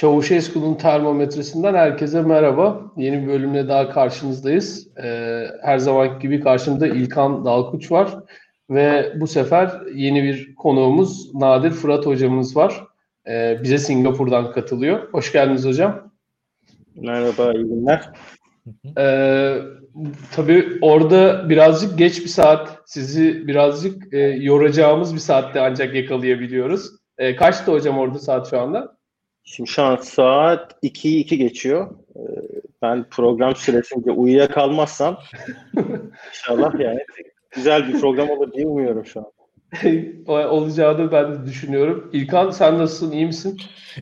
Çavuşesku'nun termometresinden herkese merhaba. Yeni bir bölümle daha karşınızdayız. Ee, her zaman gibi karşımda İlkan Dalkuç var. Ve bu sefer yeni bir konuğumuz Nadir Fırat hocamız var. Ee, bize Singapur'dan katılıyor. Hoş geldiniz hocam. Merhaba, iyi günler. Ee, tabii orada birazcık geç bir saat. Sizi birazcık e, yoracağımız bir saatte ancak yakalayabiliyoruz. E, kaçtı hocam orada saat şu anda? Şimdi şu an saat 2'yi 2 geçiyor. Ee, ben program süresince uyuyakalmazsam inşallah yani güzel bir program olur diye umuyorum şu an. olacağını ben de düşünüyorum. İlkan sen nasılsın? İyi misin?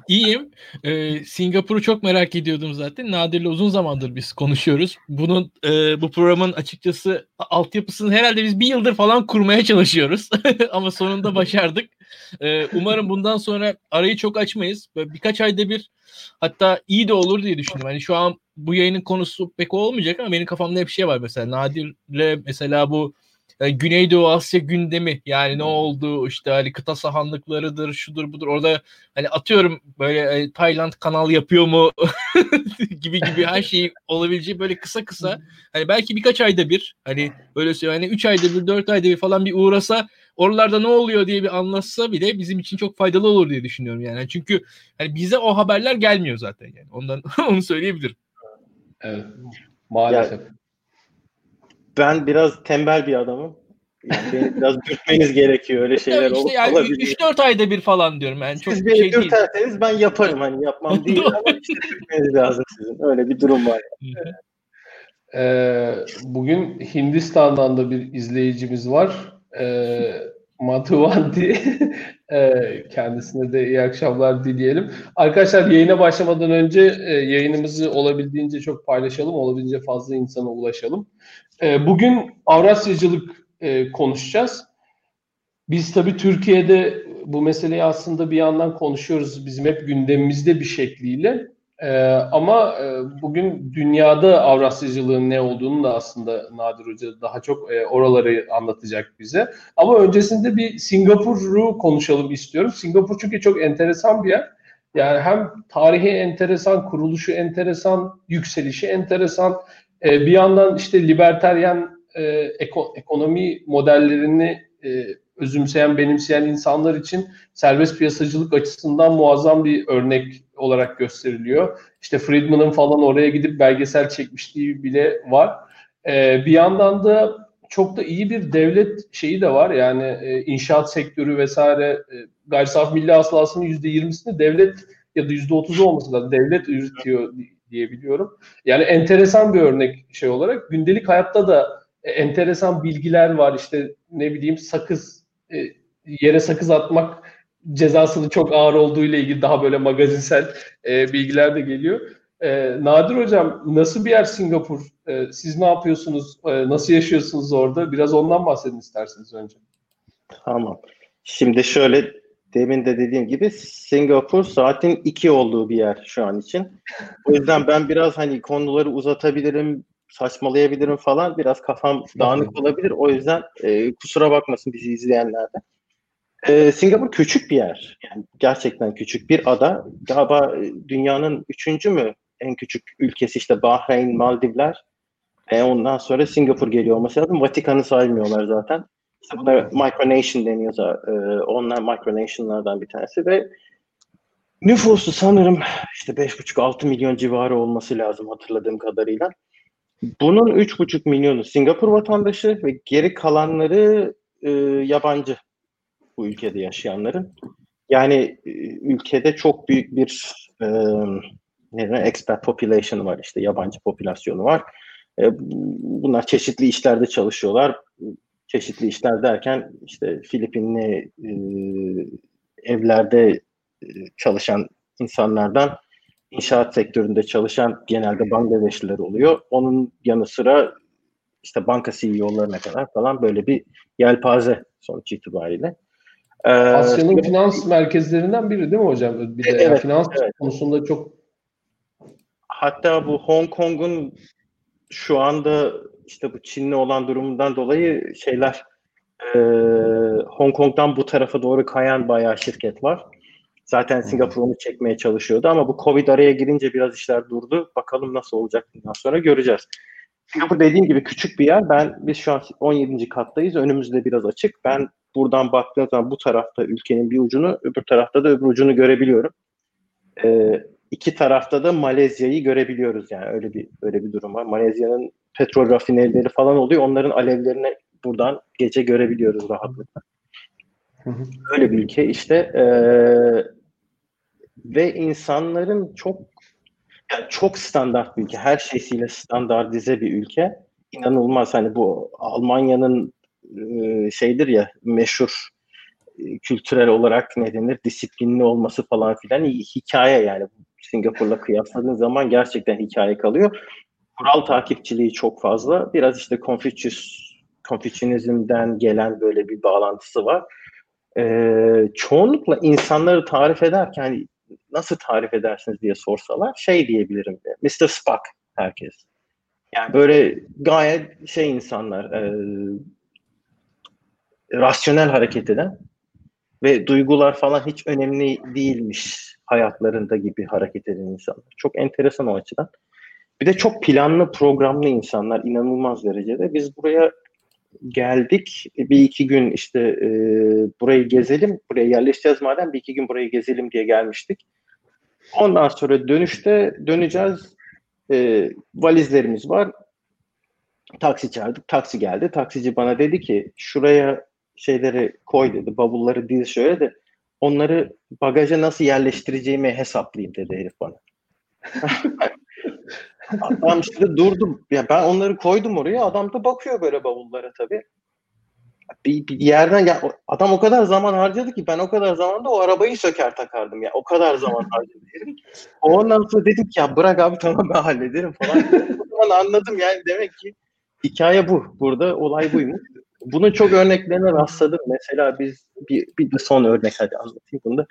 İyiyim. Ee, Singapur'u çok merak ediyordum zaten. Nadir'le uzun zamandır biz konuşuyoruz. Bunun e, bu programın açıkçası altyapısını herhalde biz bir yıldır falan kurmaya çalışıyoruz. Ama sonunda başardık. Ee, umarım bundan sonra arayı çok açmayız. Böyle birkaç ayda bir hatta iyi de olur diye düşünüyorum. Hani şu an bu yayının konusu pek olmayacak ama benim kafamda hep şey var mesela. Nadir'le mesela bu e, Güneydoğu Asya gündemi yani ne oldu işte hani kıta sahanlıklarıdır şudur budur orada hani atıyorum böyle e, Tayland kanal yapıyor mu gibi gibi her şey olabileceği böyle kısa kısa hani belki birkaç ayda bir hani böyle söyleyeyim hani 3 ayda bir 4 ayda bir falan bir uğrasa oralarda ne oluyor diye bir anlatsa bile bizim için çok faydalı olur diye düşünüyorum yani. Çünkü hani bize o haberler gelmiyor zaten yani. Ondan onu söyleyebilirim. Evet. Maalesef. Yani, ben biraz tembel bir adamım. Yani beni biraz dürtmeniz gerekiyor öyle şeyler işte yani olabilir. 3-4 ayda bir falan diyorum yani. Çok Siz beni şey dürterseniz ben yaparım hani yapmam değil ama işte dürtmeniz lazım sizin. Öyle bir durum var. Yani. Ee, bugün Hindistan'dan da bir izleyicimiz var. Ee, Matuvandi ee, kendisine de iyi akşamlar dileyelim. Arkadaşlar yayına başlamadan önce e, yayınımızı olabildiğince çok paylaşalım, olabildiğince fazla insana ulaşalım. E, bugün Avrasyacılık e, konuşacağız. Biz tabii Türkiye'de bu meseleyi aslında bir yandan konuşuyoruz. Bizim hep gündemimizde bir şekliyle. Ee, ama e, bugün dünyada Avrasyacılığın ne olduğunu da aslında Nadir Hoca daha çok e, oraları anlatacak bize. Ama öncesinde bir Singapur'u konuşalım istiyorum. Singapur çünkü çok enteresan bir yer. Yani hem tarihi enteresan, kuruluşu enteresan, yükselişi enteresan. E, bir yandan işte liberteryen e, eko, ekonomi modellerini e, özümseyen, benimseyen insanlar için serbest piyasacılık açısından muazzam bir örnek olarak gösteriliyor. İşte Friedman'ın falan oraya gidip belgesel çekmişliği bile var. Ee, bir yandan da çok da iyi bir devlet şeyi de var. Yani e, inşaat sektörü vesaire e, gayri saf milli hasılasının %20'sini devlet ya da %30'u olması lazım. Devlet üretiyor diye biliyorum. Yani enteresan bir örnek şey olarak gündelik hayatta da e, enteresan bilgiler var. İşte ne bileyim sakız yere sakız atmak cezasının çok ağır olduğu ile ilgili daha böyle magazinsel e, bilgiler de geliyor. E, Nadir Hocam nasıl bir yer Singapur? E, siz ne yapıyorsunuz? E, nasıl yaşıyorsunuz orada? Biraz ondan bahsedin isterseniz önce. Tamam. Şimdi şöyle demin de dediğim gibi Singapur saatin iki olduğu bir yer şu an için. O yüzden ben biraz hani konuları uzatabilirim, saçmalayabilirim falan. Biraz kafam dağınık olabilir. O yüzden e, kusura bakmasın bizi izleyenlerden. E, Singapur küçük bir yer. Yani gerçekten küçük bir ada. Galiba e, dünyanın üçüncü mü en küçük ülkesi işte Bahreyn, Maldivler. E, ondan sonra Singapur geliyor olması lazım. Vatikan'ı saymıyorlar zaten. İşte buna Micronation deniyor. E, onlar Micronation'lardan bir tanesi ve nüfusu sanırım işte 5,5-6 milyon civarı olması lazım hatırladığım kadarıyla. Bunun 3,5 milyonu Singapur vatandaşı ve geri kalanları e, yabancı bu ülkede yaşayanların. Yani e, ülkede çok büyük bir e, ne expat population var işte yabancı popülasyonu var. E, bunlar çeşitli işlerde çalışıyorlar. Çeşitli işler derken işte Filipinli e, evlerde e, çalışan insanlardan inşaat sektöründe çalışan genelde Bangladeşliler oluyor. Onun yanı sıra işte banka CEO'larına kadar falan böyle bir yelpaze sonuç itibariyle. Ee, Asya'nın finans merkezlerinden biri değil mi hocam? Bir de evet, finans evet. konusunda çok Hatta bu Hong Kong'un şu anda işte bu Çinli olan durumundan dolayı şeyler e, Hong Kong'dan bu tarafa doğru kayan bayağı şirket var. Zaten Singapur onu çekmeye çalışıyordu ama bu Covid araya girince biraz işler durdu. Bakalım nasıl olacak bundan sonra göreceğiz. Singapur dediğim gibi küçük bir yer. Ben biz şu an 17. kattayız. Önümüzde biraz açık. Ben buradan baktığım zaman bu tarafta ülkenin bir ucunu, öbür tarafta da öbür ucunu görebiliyorum. Ee, iki tarafta da Malezya'yı görebiliyoruz yani öyle bir öyle bir durum var. Malezya'nın petrol rafinerileri falan oluyor. Onların alevlerini buradan gece görebiliyoruz rahatlıkla. Öyle bir ülke işte ee, ve insanların çok yani çok standart bir ülke. Her şeysiyle standartize bir ülke. İnanılmaz hani bu Almanya'nın e, şeydir ya meşhur e, kültürel olarak ne denir disiplinli olması falan filan hikaye yani Singapur'la kıyasladığın zaman gerçekten hikaye kalıyor. Kural takipçiliği çok fazla. Biraz işte Confucius, Confucianizm'den gelen böyle bir bağlantısı var. Ee, çoğunlukla insanları tarif ederken nasıl tarif edersiniz diye sorsalar şey diyebilirim de. Mr. Spock herkes. Yani böyle gayet şey insanlar e, rasyonel hareket eden ve duygular falan hiç önemli değilmiş hayatlarında gibi hareket eden insanlar. Çok enteresan o açıdan. Bir de çok planlı, programlı insanlar inanılmaz derecede. Biz buraya geldik. Bir iki gün işte e, burayı gezelim, buraya yerleşeceğiz madem bir iki gün burayı gezelim diye gelmiştik. Ondan sonra dönüşte döneceğiz. E, valizlerimiz var. Taksi çağırdık. Taksi geldi. Taksici bana dedi ki şuraya şeyleri koy dedi. Bavulları diz şöyle de onları bagaja nasıl yerleştireceğimi hesaplayayım dedi herif bana. adam işte durdum. Ya ben onları koydum oraya. Adam da bakıyor böyle bavullara tabii. Bir, bir yerden ya adam o kadar zaman harcadı ki ben o kadar zamanda o arabayı söker takardım ya. O kadar zaman harcadı herif. Ondan sonra dedim ki ya bırak abi tamam ben hallederim falan. o zaman anladım yani demek ki hikaye bu. Burada olay buymuş. Bunun çok örneklerine rastladım. Mesela biz bir, bir de son örnek hadi anlatayım bunu da.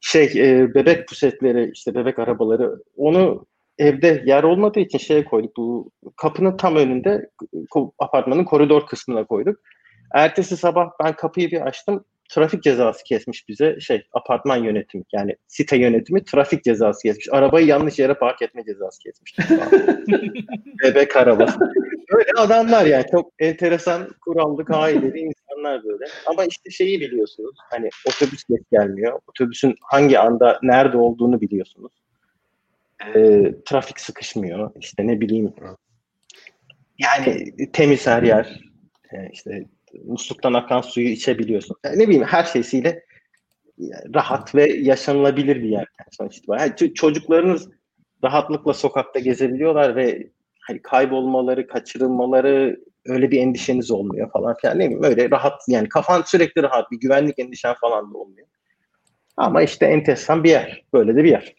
Şey e, bebek pusetleri işte bebek arabaları onu evde yer olmadığı için şeye koyduk. Bu kapının tam önünde apartmanın koridor kısmına koyduk. Ertesi sabah ben kapıyı bir açtım. Trafik cezası kesmiş bize şey apartman yönetimi yani site yönetimi trafik cezası kesmiş. Arabayı yanlış yere park etme cezası kesmiş. Bebek arabası. Böyle adamlar yani çok enteresan kurallı kaideli insanlar böyle. Ama işte şeyi biliyorsunuz. Hani otobüs geç gelmiyor. Otobüsün hangi anda nerede olduğunu biliyorsunuz. E, trafik sıkışmıyor. İşte ne bileyim. Yani temiz her yer. E, işte musluktan akan suyu içebiliyorsun. Yani ne bileyim her şeysiyle rahat ve yaşanılabilir bir yer. Yani sonuç itibariyle. çocuklarınız rahatlıkla sokakta gezebiliyorlar ve hani kaybolmaları, kaçırılmaları öyle bir endişeniz olmuyor falan filan ne bileyim öyle rahat yani kafan sürekli rahat bir güvenlik endişen falan da olmuyor. Ama işte enteresan bir yer. Böyle de bir yer.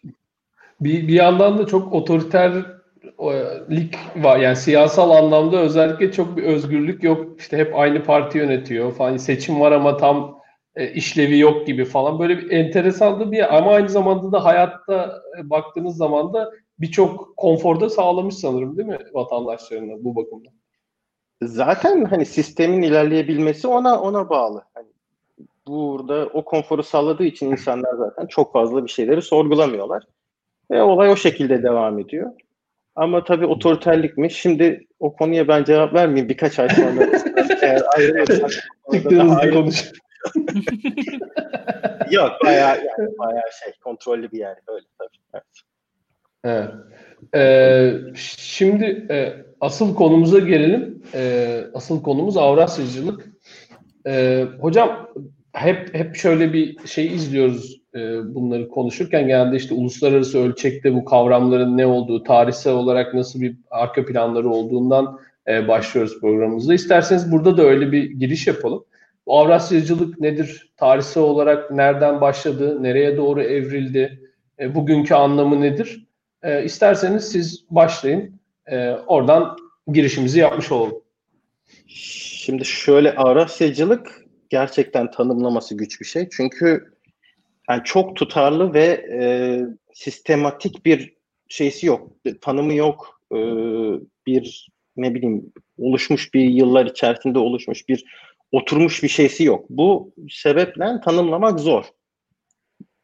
Bir, bir yandan da çok otoriterlik var. Yani siyasal anlamda özellikle çok bir özgürlük yok. İşte hep aynı parti yönetiyor falan. Seçim var ama tam e, işlevi yok gibi falan. Böyle bir enteresan da bir. Ama aynı zamanda da hayatta e, baktığınız zaman da birçok konforda sağlamış sanırım değil mi vatandaşlarına bu bakımdan? Zaten hani sistemin ilerleyebilmesi ona ona bağlı. Hani burada o konforu sağladığı için insanlar zaten çok fazla bir şeyleri sorgulamıyorlar. Ve olay o şekilde devam ediyor. Ama tabii otoriterlik mi? Şimdi o konuya ben cevap vermeyeyim. Birkaç ay sonra eğer ayrılırsak. Yok bayağı, yani bayağı şey kontrollü bir yer öyle tabii. Evet. Evet. Ee, şimdi e, asıl konumuza gelelim. E, asıl konumuz Avrasyacılık. E, hocam hep hep şöyle bir şey izliyoruz e, bunları konuşurken genelde işte uluslararası ölçekte bu kavramların ne olduğu, tarihsel olarak nasıl bir arka planları olduğundan e, başlıyoruz programımızda. İsterseniz burada da öyle bir giriş yapalım. Bu Avrasyacılık nedir? Tarihsel olarak nereden başladı? Nereye doğru evrildi? E, bugünkü anlamı nedir? E, isterseniz siz başlayın. E, oradan girişimizi yapmış olalım. Şimdi şöyle Avrasyacılık gerçekten tanımlaması güç bir şey. Çünkü yani çok tutarlı ve e, sistematik bir şeysi yok. Tanımı yok. E, bir ne bileyim oluşmuş bir yıllar içerisinde oluşmuş bir oturmuş bir şeysi yok. Bu sebeple tanımlamak zor.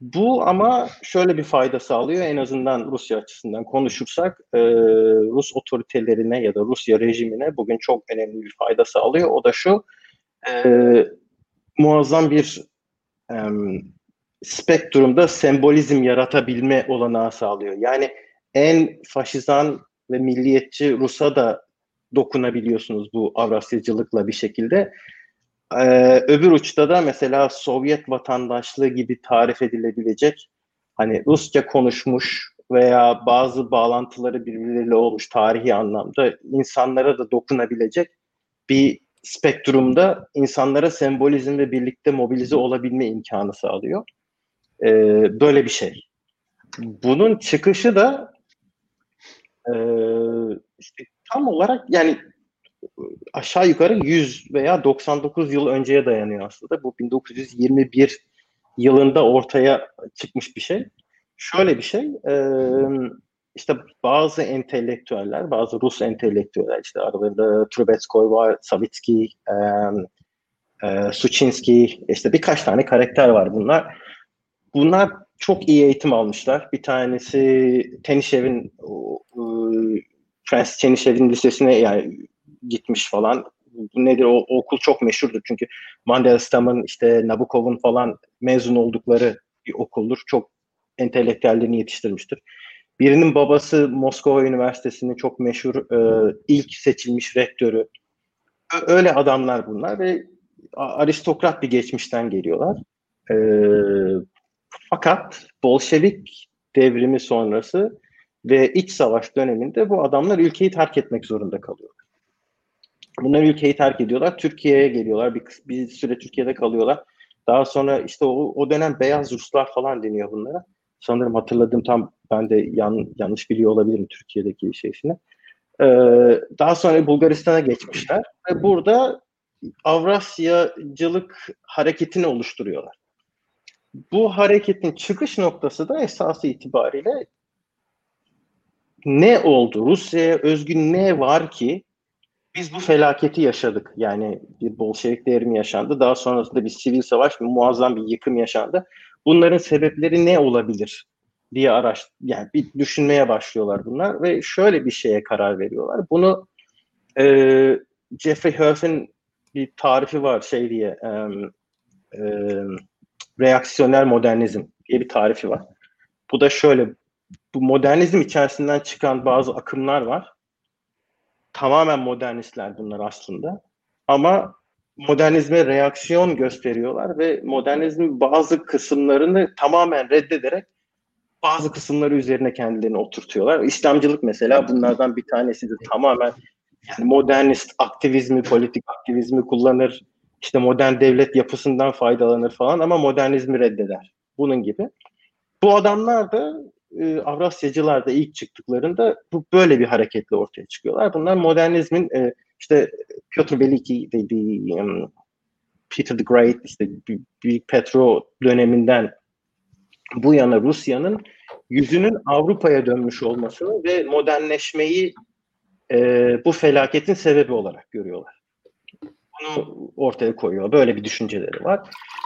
Bu ama şöyle bir fayda sağlıyor en azından Rusya açısından konuşursak e, Rus otoritelerine ya da Rusya rejimine bugün çok önemli bir fayda sağlıyor. O da şu e, muazzam bir e, spektrumda sembolizm yaratabilme olanağı sağlıyor. Yani en faşizan ve milliyetçi Rus'a da dokunabiliyorsunuz bu Avrasyacılıkla bir şekilde. Ee, öbür uçta da mesela Sovyet vatandaşlığı gibi tarif edilebilecek hani Rusça konuşmuş veya bazı bağlantıları birbirleriyle olmuş tarihi anlamda insanlara da dokunabilecek bir spektrumda insanlara sembolizm ve birlikte mobilize olabilme imkanı sağlıyor. Ee, böyle bir şey. Bunun çıkışı da e, işte tam olarak yani aşağı yukarı 100 veya 99 yıl önceye dayanıyor aslında. Bu 1921 yılında ortaya çıkmış bir şey. Şöyle bir şey, e, işte bazı entelektüeller, bazı Rus entelektüeller, işte aralarında Trubetskoy var, Savitsky, e, e, Suchinski, işte birkaç tane karakter var bunlar. Bunlar çok iyi eğitim almışlar. Bir tanesi Tenişev'in Prens Tenişev'in lisesine yani gitmiş falan. Nedir o, o okul çok meşhurdur çünkü Mandelstam'ın işte Nabokov'un falan mezun oldukları bir okuldur. Çok entelektüellerini yetiştirmiştir. Birinin babası Moskova Üniversitesi'nin çok meşhur e, ilk seçilmiş rektörü. Öyle adamlar bunlar ve aristokrat bir geçmişten geliyorlar. E, fakat Bolşevik devrimi sonrası ve iç savaş döneminde bu adamlar ülkeyi terk etmek zorunda kalıyor. Bunlar ülkeyi terk ediyorlar. Türkiye'ye geliyorlar. Bir, bir süre Türkiye'de kalıyorlar. Daha sonra işte o, o dönem beyaz Ruslar falan deniyor bunlara. Sanırım hatırladığım tam ben de yan, yanlış biliyor olabilirim Türkiye'deki şeysini. Ee, daha sonra Bulgaristan'a geçmişler ve burada Avrasyacılık hareketini oluşturuyorlar. Bu hareketin çıkış noktası da esası itibariyle ne oldu? Rusya'ya özgün ne var ki biz bu felaketi yaşadık. Yani bir Bolşevik devrimi yaşandı. Daha sonrasında bir sivil savaş, bir muazzam bir yıkım yaşandı. Bunların sebepleri ne olabilir diye araş yani bir düşünmeye başlıyorlar bunlar ve şöyle bir şeye karar veriyorlar. Bunu e, Jeffrey Herf'in bir tarifi var şey diye e, e, reaksiyonel modernizm diye bir tarifi var. Bu da şöyle bu modernizm içerisinden çıkan bazı akımlar var tamamen modernistler bunlar aslında. Ama modernizme reaksiyon gösteriyorlar ve modernizmin bazı kısımlarını tamamen reddederek bazı kısımları üzerine kendilerini oturtuyorlar. İslamcılık mesela bunlardan bir tanesidir. Tamamen yani modernist aktivizmi, politik aktivizmi kullanır. İşte modern devlet yapısından faydalanır falan ama modernizmi reddeder. Bunun gibi. Bu adamlar da e, Avrasyacılar da ilk çıktıklarında bu böyle bir hareketle ortaya çıkıyorlar. Bunlar modernizmin e, işte Piotr Veliki dediği Peter the Great işte Büyük Petro döneminden bu yana Rusya'nın yüzünün Avrupa'ya dönmüş olmasını ve modernleşmeyi e, bu felaketin sebebi olarak görüyorlar. Bunu ortaya koyuyor. Böyle bir düşünceleri var.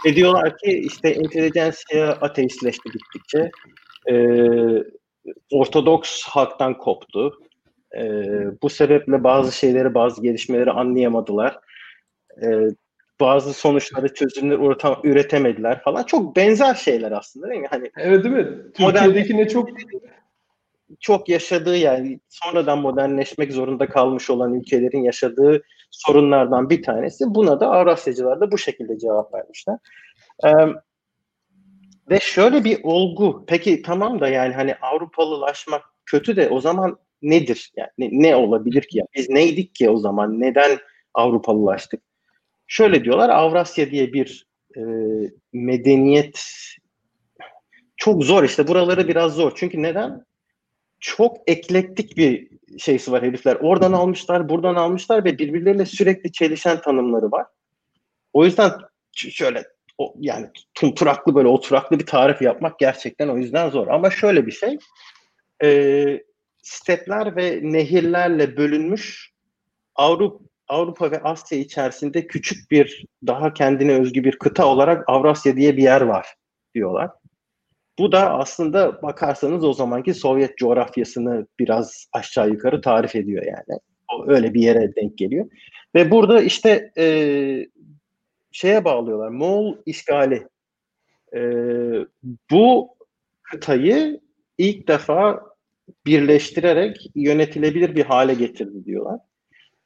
Ve diyorlar ki işte intelijensiya ateistleşti gittikçe e, Ortodoks halktan koptu. E, bu sebeple bazı şeyleri, bazı gelişmeleri anlayamadılar. E, bazı sonuçları, çözümler üretemediler falan. Çok benzer şeyler aslında değil mi? Hani evet değil mi? Türkiye'dekine çok çok yaşadığı yani sonradan modernleşmek zorunda kalmış olan ülkelerin yaşadığı sorunlardan bir tanesi. Buna da Avrasyacılar da bu şekilde cevap vermişler. Ee, ve şöyle bir olgu. Peki tamam da yani hani Avrupalılaşmak kötü de o zaman nedir? Yani ne, ne olabilir ki? Yani biz neydik ki o zaman? Neden Avrupalılaştık? Şöyle diyorlar Avrasya diye bir e, medeniyet çok zor işte buraları biraz zor. Çünkü neden? Çok eklektik bir şeysi var herifler. Oradan almışlar, buradan almışlar ve birbirleriyle sürekli çelişen tanımları var. O yüzden şöyle o, yani tumturaklı böyle oturaklı bir tarif yapmak gerçekten o yüzden zor. Ama şöyle bir şey e, stepler ve nehirlerle bölünmüş Avrupa Avrupa ve Asya içerisinde küçük bir daha kendine özgü bir kıta olarak Avrasya diye bir yer var diyorlar. Bu da aslında bakarsanız o zamanki Sovyet coğrafyasını biraz aşağı yukarı tarif ediyor yani. Öyle bir yere denk geliyor. Ve burada işte e, şeye bağlıyorlar. Moğol işgali. E, bu kıtayı ilk defa birleştirerek yönetilebilir bir hale getirdi diyorlar.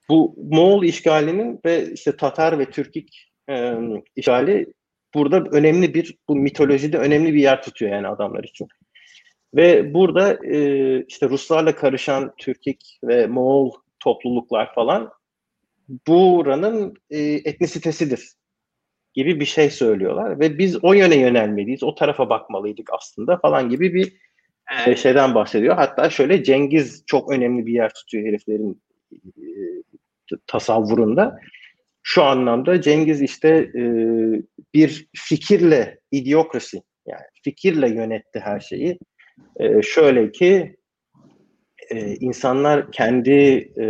Bu Moğol işgalinin ve işte Tatar ve Türkik e, işgali burada önemli bir bu mitolojide önemli bir yer tutuyor yani adamlar için. Ve burada e, işte Ruslarla karışan Türkik ve Moğol topluluklar falan buranın e, etnisitesidir gibi bir şey söylüyorlar ve biz o yöne yönelmeliyiz, o tarafa bakmalıydık aslında falan gibi bir e, şeyden bahsediyor. Hatta şöyle Cengiz çok önemli bir yer tutuyor heriflerin e, tasavvurunda. Şu anlamda Cengiz işte e, bir fikirle idiokrasi yani fikirle yönetti her şeyi. E, şöyle ki e, insanlar kendi e,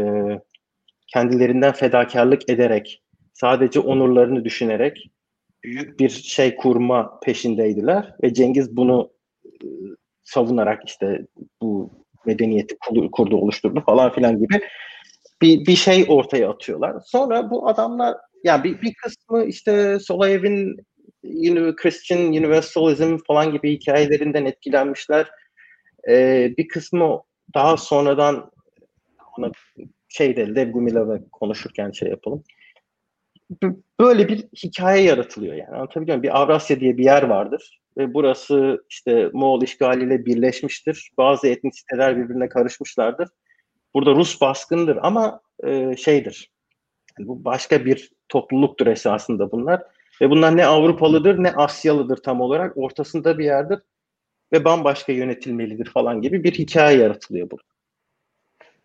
kendilerinden fedakarlık ederek sadece onurlarını düşünerek büyük bir şey kurma peşindeydiler ve Cengiz bunu e, savunarak işte bu medeniyeti kurdu, oluşturdu falan filan gibi bir, bir şey ortaya atıyorlar. Sonra bu adamlar yani bir, bir kısmı işte Solayev'in Christian Universalism falan gibi hikayelerinden etkilenmişler. Ee, bir kısmı daha sonradan ona şeyde Lev Gumilov'a konuşurken şey yapalım. Böyle bir hikaye yaratılıyor yani. Anlatabiliyor muyum? Bir Avrasya diye bir yer vardır ve burası işte Moğol işgaliyle birleşmiştir. Bazı etnisiteler birbirine karışmışlardır. Burada Rus baskındır ama e, şeydir. Yani bu başka bir topluluktur esasında bunlar. Ve bunlar ne Avrupalıdır ne Asyalıdır tam olarak. Ortasında bir yerdir ve bambaşka yönetilmelidir falan gibi bir hikaye yaratılıyor burada.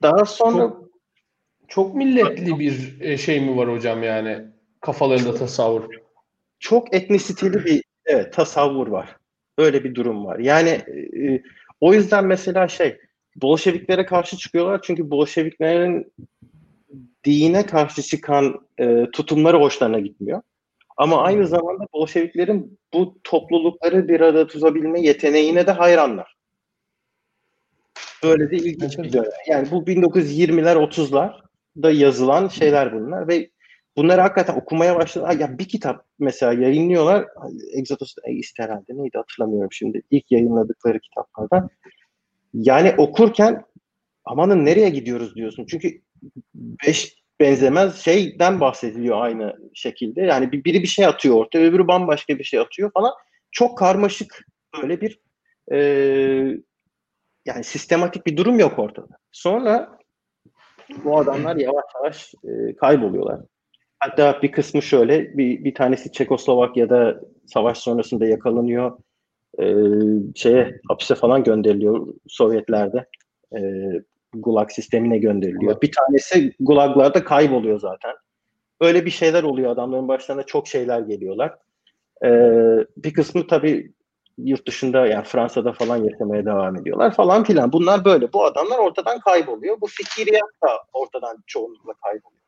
Daha sonra çok, çok milletli bir e, şey mi var hocam yani kafalarında tasavvur? Çok etnisiteli bir evet tasavvur var. Öyle bir durum var. Yani e, o yüzden mesela şey Bolşeviklere karşı çıkıyorlar çünkü Bolşeviklerin dine karşı çıkan e, tutumları hoşlarına gitmiyor. Ama aynı hmm. zamanda Bolşeviklerin bu toplulukları bir arada tutabilme yeteneğine de hayranlar. Böyle de ilginç bir dönem. Yani bu 1920'ler 30'lar da yazılan şeyler bunlar ve bunları hakikaten okumaya başladı. Ya bir kitap mesela yayınlıyorlar. Exodus işte herhalde neydi hatırlamıyorum şimdi. İlk yayınladıkları kitaplardan. Yani okurken amanın nereye gidiyoruz diyorsun. Çünkü beş benzemez şeyden bahsediliyor aynı şekilde. Yani biri bir şey atıyor ortaya, öbürü bambaşka bir şey atıyor falan. Çok karmaşık böyle bir e, yani sistematik bir durum yok ortada. Sonra bu adamlar yavaş yavaş e, kayboluyorlar. Hatta bir kısmı şöyle, bir, bir tanesi Çekoslovakya'da savaş sonrasında yakalanıyor. E, şeye hapise falan gönderiliyor Sovyetlerde. E, Gulag sistemine gönderiliyor. Bir tanesi Gulaglarda kayboluyor zaten. Öyle bir şeyler oluyor adamların başlarına çok şeyler geliyorlar. Ee, bir kısmı tabii yurt dışında yani Fransa'da falan yaşamaya devam ediyorlar falan filan. Bunlar böyle. Bu adamlar ortadan kayboluyor. Bu fikriyat da ortadan çoğunlukla kayboluyor.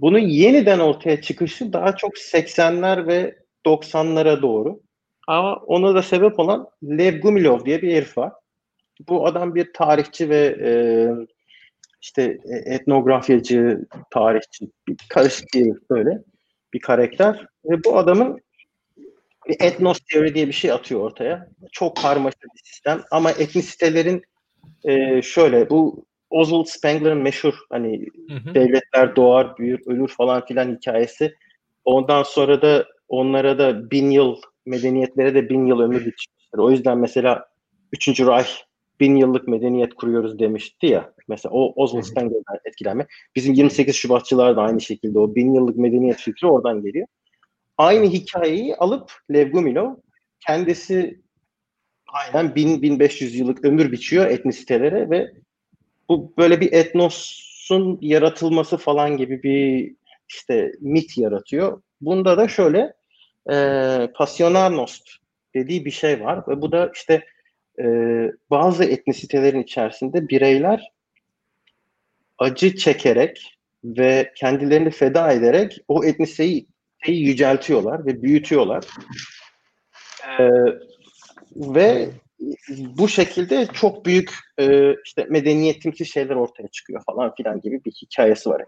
Bunun yeniden ortaya çıkışı daha çok 80'ler ve 90'lara doğru. Ama ona da sebep olan Lev Gumilov diye bir herif var. Bu adam bir tarihçi ve e, işte etnografyacı, tarihçi, bir karışık bir böyle bir karakter. Ve bu adamın bir etnos teori diye bir şey atıyor ortaya. Çok karmaşık bir sistem ama etnisitelerin e, şöyle bu Oswald Spengler'ın meşhur hani hı hı. devletler doğar, büyür, ölür falan filan hikayesi. Ondan sonra da onlara da bin yıl medeniyetlere de bin yıl ömür biçmiştir. O yüzden mesela 3. Reich bin yıllık medeniyet kuruyoruz demişti ya. Mesela o Oswald Spengler'den etkilenme. Bizim 28 Şubatçılar da aynı şekilde o bin yıllık medeniyet fikri oradan geliyor. Aynı hikayeyi alıp Lev Gumilov kendisi aynen 1000-1500 yıllık ömür biçiyor etnisitelere ve bu böyle bir etnosun yaratılması falan gibi bir işte mit yaratıyor. Bunda da şöyle e, Passionarnost dediği bir şey var ve bu da işte e, bazı etnisitelerin içerisinde bireyler acı çekerek ve kendilerini feda ederek o etnisiteyi yüceltiyorlar ve büyütüyorlar. Ee, ve bu şekilde çok büyük e, işte medeniyetimsi şeyler ortaya çıkıyor falan filan gibi bir hikayesi var.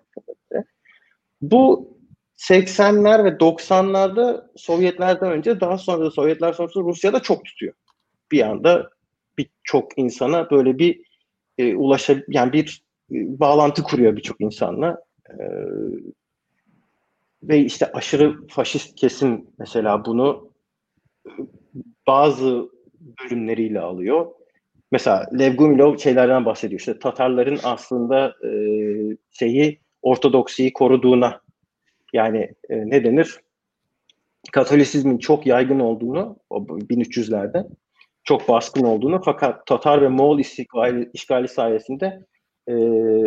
Bu 80'ler ve 90'larda Sovyetlerden önce daha sonra da Sovyetler sonrası Rusya'da çok tutuyor. Bir anda birçok insana böyle bir e, ulaşa yani bir e, bağlantı kuruyor birçok insanla. E, ve işte aşırı faşist kesim mesela bunu bazı bölümleriyle alıyor. Mesela Lev Gumilov şeylerden bahsediyor. İşte Tatarların aslında e, şeyi Ortodoksiyi koruduğuna yani e, ne denir? Katolisizmin çok yaygın olduğunu o 1300'lerde çok baskın olduğunu fakat Tatar ve Moğol işgali sayesinde e,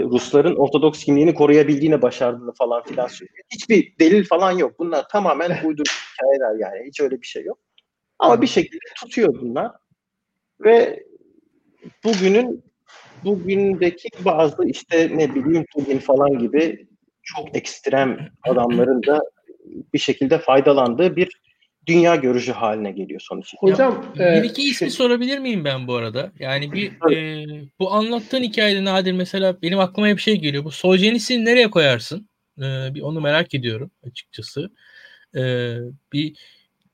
Rusların Ortodoks kimliğini koruyabildiğini başardığını falan filan söylüyor. Hiçbir delil falan yok. Bunlar tamamen uyduruk hikayeler yani. Hiç öyle bir şey yok. Ama bir şekilde tutuyor bunlar. Ve bugünün bugündeki bazı işte ne bileyim Putin falan gibi çok ekstrem adamların da bir şekilde faydalandığı bir dünya görüşü haline geliyor sonuç için. Hocam ya, bir iki ismi şey... sorabilir miyim ben bu arada? Yani bir e, bu anlattığın hikayede Nadir mesela benim aklıma bir şey geliyor. Bu Solzhenitsyn'i nereye koyarsın? E, bir onu merak ediyorum açıkçası. E, bir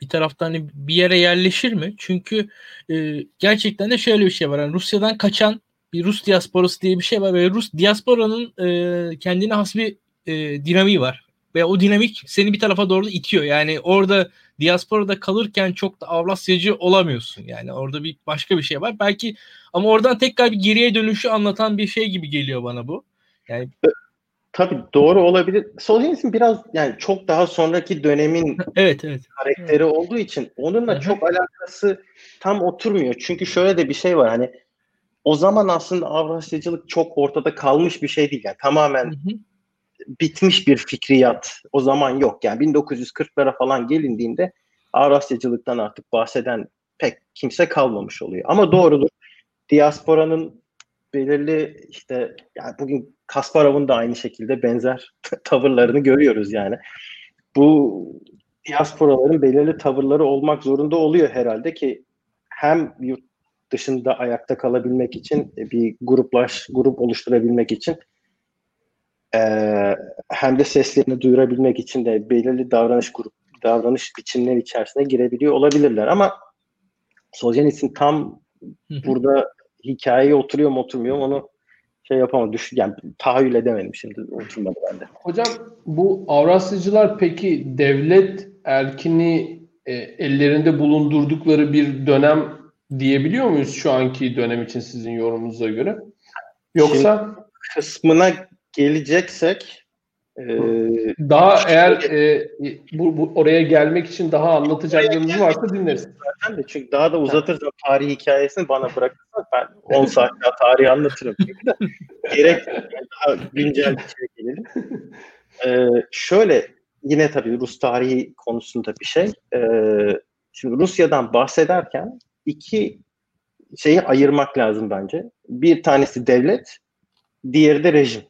bir taraftan hani bir yere yerleşir mi? Çünkü e, gerçekten de şöyle bir şey var. Yani Rusya'dan kaçan bir Rus diasporası diye bir şey var ve Rus diasporanın e, kendine has bir e, dinamiği var. Ve o dinamik seni bir tarafa doğru itiyor. Yani orada diasporada kalırken çok da Avrasyacı olamıyorsun. Yani orada bir başka bir şey var. Belki ama oradan tekrar bir geriye dönüşü anlatan bir şey gibi geliyor bana bu. Yani Tabii doğru olabilir. Solzhenitsyn biraz yani çok daha sonraki dönemin evet evet karakteri evet. olduğu için onunla Hı-hı. çok alakası tam oturmuyor. Çünkü şöyle de bir şey var hani o zaman aslında Avrasyacılık çok ortada kalmış bir şey değil. Yani tamamen Hı-hı. bitmiş bir fikriyat. O zaman yok. Yani 1940'lara falan gelindiğinde Avrasyacılıktan artık bahseden pek kimse kalmamış oluyor. Ama doğrudur. Diasporanın belirli işte yani bugün Kasparov'un da aynı şekilde benzer tavırlarını görüyoruz yani. Bu diasporaların belirli tavırları olmak zorunda oluyor herhalde ki hem yurt dışında ayakta kalabilmek için bir gruplaş grup oluşturabilmek için e, hem de seslerini duyurabilmek için de belirli davranış grup davranış biçimleri içerisine girebiliyor olabilirler ama Solzhenitsyn tam burada hikayeye oturuyor mu oturmuyor mu onu şey yapamadım. Düş, yani tahayyül edemedim şimdi. Oturmadı bende. Hocam bu Avrasyacılar peki devlet erkini e, ellerinde bulundurdukları bir dönem diyebiliyor muyuz şu anki dönem için sizin yorumunuza göre? Yoksa şimdi kısmına geleceksek ee, daha eğer e, bu, bu oraya gelmek için daha anlatacaklarınız varsa dinleriz. Zaten de çünkü daha da uzatırsam tarih hikayesini bana bırakırsan ben 10 saat daha tarihi anlatırım. Gerek daha güncel bir şey gelelim. Ee, şöyle yine tabii Rus tarihi konusunda bir şey. Ee, şimdi Rusya'dan bahsederken iki şeyi ayırmak lazım bence. Bir tanesi devlet, diğeri de rejim.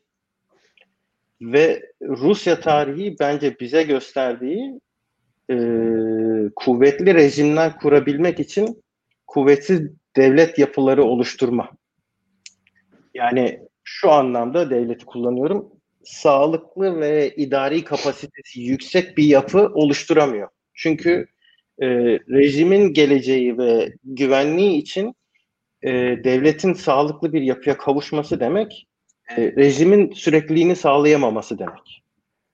Ve Rusya tarihi bence bize gösterdiği e, kuvvetli rejimler kurabilmek için kuvvetsiz devlet yapıları oluşturma. Yani şu anlamda devleti kullanıyorum. Sağlıklı ve idari kapasitesi yüksek bir yapı oluşturamıyor. Çünkü e, rejimin geleceği ve güvenliği için e, devletin sağlıklı bir yapıya kavuşması demek e, rejimin sürekliliğini sağlayamaması demek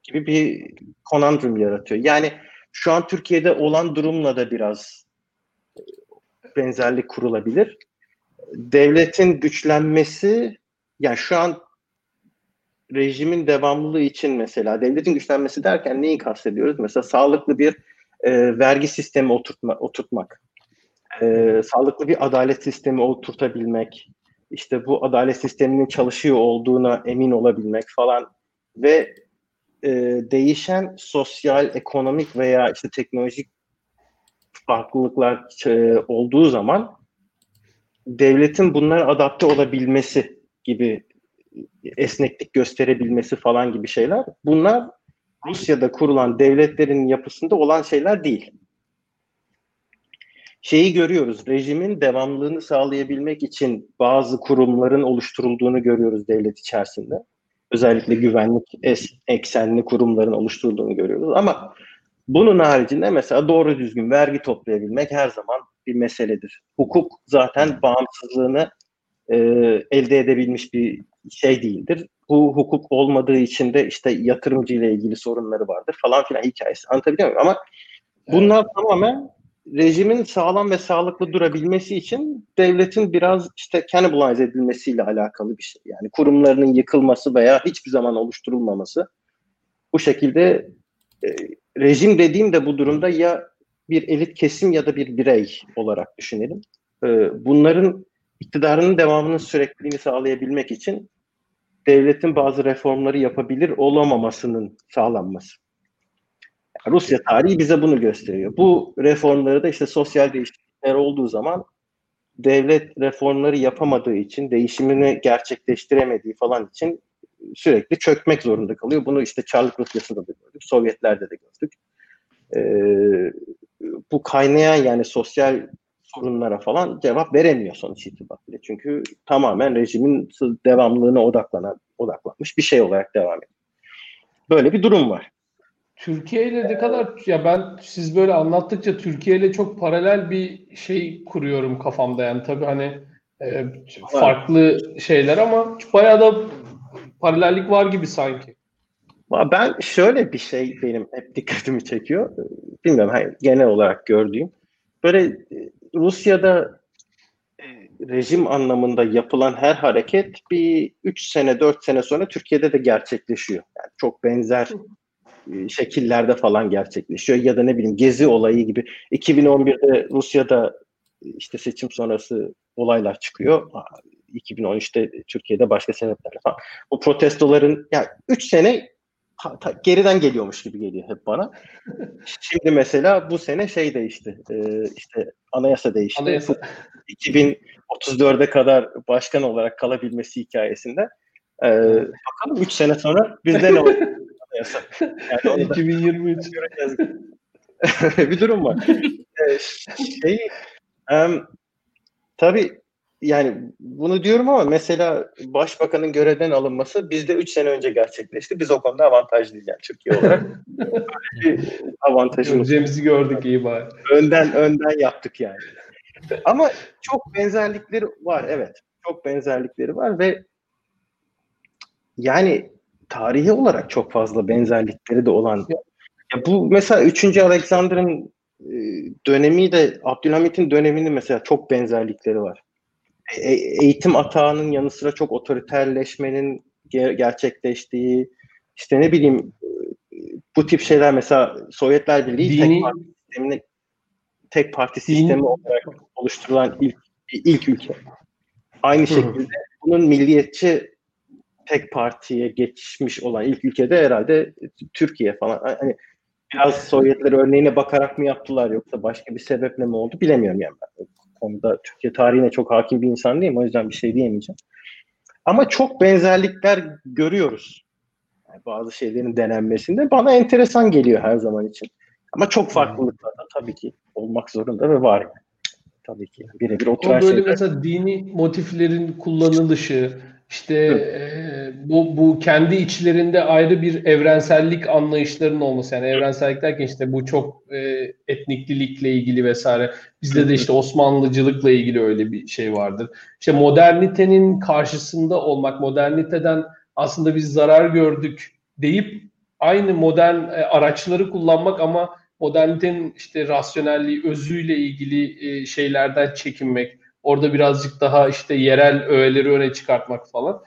gibi bir konandrum yaratıyor. Yani şu an Türkiye'de olan durumla da biraz benzerlik kurulabilir. Devletin güçlenmesi, yani şu an rejimin devamlılığı için mesela devletin güçlenmesi derken neyi kastediyoruz? Mesela sağlıklı bir e, vergi sistemi oturtma, oturtmak, e, sağlıklı bir adalet sistemi oturtabilmek, işte bu adalet sisteminin çalışıyor olduğuna emin olabilmek falan ve e, değişen sosyal, ekonomik veya işte teknolojik farklılıklar e, olduğu zaman devletin bunlara adapte olabilmesi gibi esneklik gösterebilmesi falan gibi şeyler bunlar Rusya'da kurulan devletlerin yapısında olan şeyler değil. Şeyi görüyoruz. Rejimin devamlılığını sağlayabilmek için bazı kurumların oluşturulduğunu görüyoruz devlet içerisinde. Özellikle güvenlik eksenli kurumların oluşturulduğunu görüyoruz. Ama bunun haricinde mesela doğru düzgün vergi toplayabilmek her zaman bir meseledir. Hukuk zaten bağımsızlığını e, elde edebilmiş bir şey değildir. Bu hukuk olmadığı için de işte yatırımcı ile ilgili sorunları vardır falan filan hikayesi. Anlatabiliyor muyum? Ama bunlar tamamen rejimin sağlam ve sağlıklı durabilmesi için devletin biraz işte cannibalize edilmesiyle alakalı bir şey. Yani kurumlarının yıkılması veya hiçbir zaman oluşturulmaması. Bu şekilde e, rejim dediğim de bu durumda ya bir elit kesim ya da bir birey olarak düşünelim. E, bunların iktidarının devamının sürekliliğini sağlayabilmek için devletin bazı reformları yapabilir olamamasının sağlanması. Rusya tarihi bize bunu gösteriyor. Bu reformları da işte sosyal değişiklikler olduğu zaman devlet reformları yapamadığı için, değişimini gerçekleştiremediği falan için sürekli çökmek zorunda kalıyor. Bunu işte Çarlık Rusyası'nda da gördük, Sovyetlerde de gördük. Ee, bu kaynayan yani sosyal sorunlara falan cevap veremiyor sonuç itibariyle. Çünkü tamamen rejimin devamlılığına odaklanan, odaklanmış bir şey olarak devam ediyor. Böyle bir durum var. Türkiye ile ne kadar ya ben siz böyle anlattıkça Türkiye ile çok paralel bir şey kuruyorum kafamda yani tabii hani e, farklı şeyler ama bayağı da paralellik var gibi sanki. Ben şöyle bir şey benim hep dikkatimi çekiyor. Bilmiyorum hani genel olarak gördüğüm. Böyle e, Rusya'da e, rejim anlamında yapılan her hareket bir 3 sene 4 sene sonra Türkiye'de de gerçekleşiyor. Yani çok benzer şekillerde falan gerçekleşiyor ya da ne bileyim gezi olayı gibi 2011'de Rusya'da işte seçim sonrası olaylar çıkıyor. 2013'te Türkiye'de başka sebeplerle falan. O protestoların yani 3 sene ta, ta, geriden geliyormuş gibi geliyor hep bana. Şimdi mesela bu sene şey değişti. E, işte anayasa değişti. Anayasa. 2034'e kadar başkan olarak kalabilmesi hikayesinde. E, bakalım 3 sene sonra bizde ne olur? Yani 2023. bir durum var. ee, şey, um, tabii yani bunu diyorum ama mesela başbakanın görevden alınması bizde 3 sene önce gerçekleşti. Biz o konuda avantajlıyız yani Türkiye olarak. bir avantajımız. Göreceğimizi gördük iyi bari. Önden önden yaptık yani. Ama çok benzerlikleri var evet. Çok benzerlikleri var ve yani tarihi olarak çok fazla benzerlikleri de olan. Ya bu mesela 3. Alexander'ın e, dönemi de Abdülhamit'in döneminin mesela çok benzerlikleri var. E, eğitim atağının yanı sıra çok otoriterleşmenin gerçekleştiği işte ne bileyim e, bu tip şeyler mesela Sovyetler Birliği Dini, tek parti sistemini tek parti sistemi Dini, olarak oluşturulan ilk ilk ülke. Aynı şekilde bunun milliyetçi tek partiye geçmiş olan ilk ülkede herhalde Türkiye falan. Hani biraz Sovyetler örneğine bakarak mı yaptılar yoksa başka bir sebeple mi oldu bilemiyorum yani. Ben konuda Türkiye tarihine çok hakim bir insan değilim o yüzden bir şey diyemeyeceğim. Ama çok benzerlikler görüyoruz. Yani bazı şeylerin denenmesinde bana enteresan geliyor her zaman için. Ama çok farklılıklar da tabii ki olmak zorunda ve var. Yani. Tabii ki. Birebir oturan böyle şeyler. mesela dini motiflerin kullanılışı, işte e, bu bu kendi içlerinde ayrı bir evrensellik anlayışlarının olması yani evrensellik derken işte bu çok e, etniklilikle ilgili vesaire. Bizde de işte Osmanlıcılıkla ilgili öyle bir şey vardır. İşte modernitenin karşısında olmak, moderniteden aslında biz zarar gördük deyip aynı modern e, araçları kullanmak ama modernitenin işte rasyonelliği, özüyle ilgili e, şeylerden çekinmek Orada birazcık daha işte yerel öğeleri öne çıkartmak falan.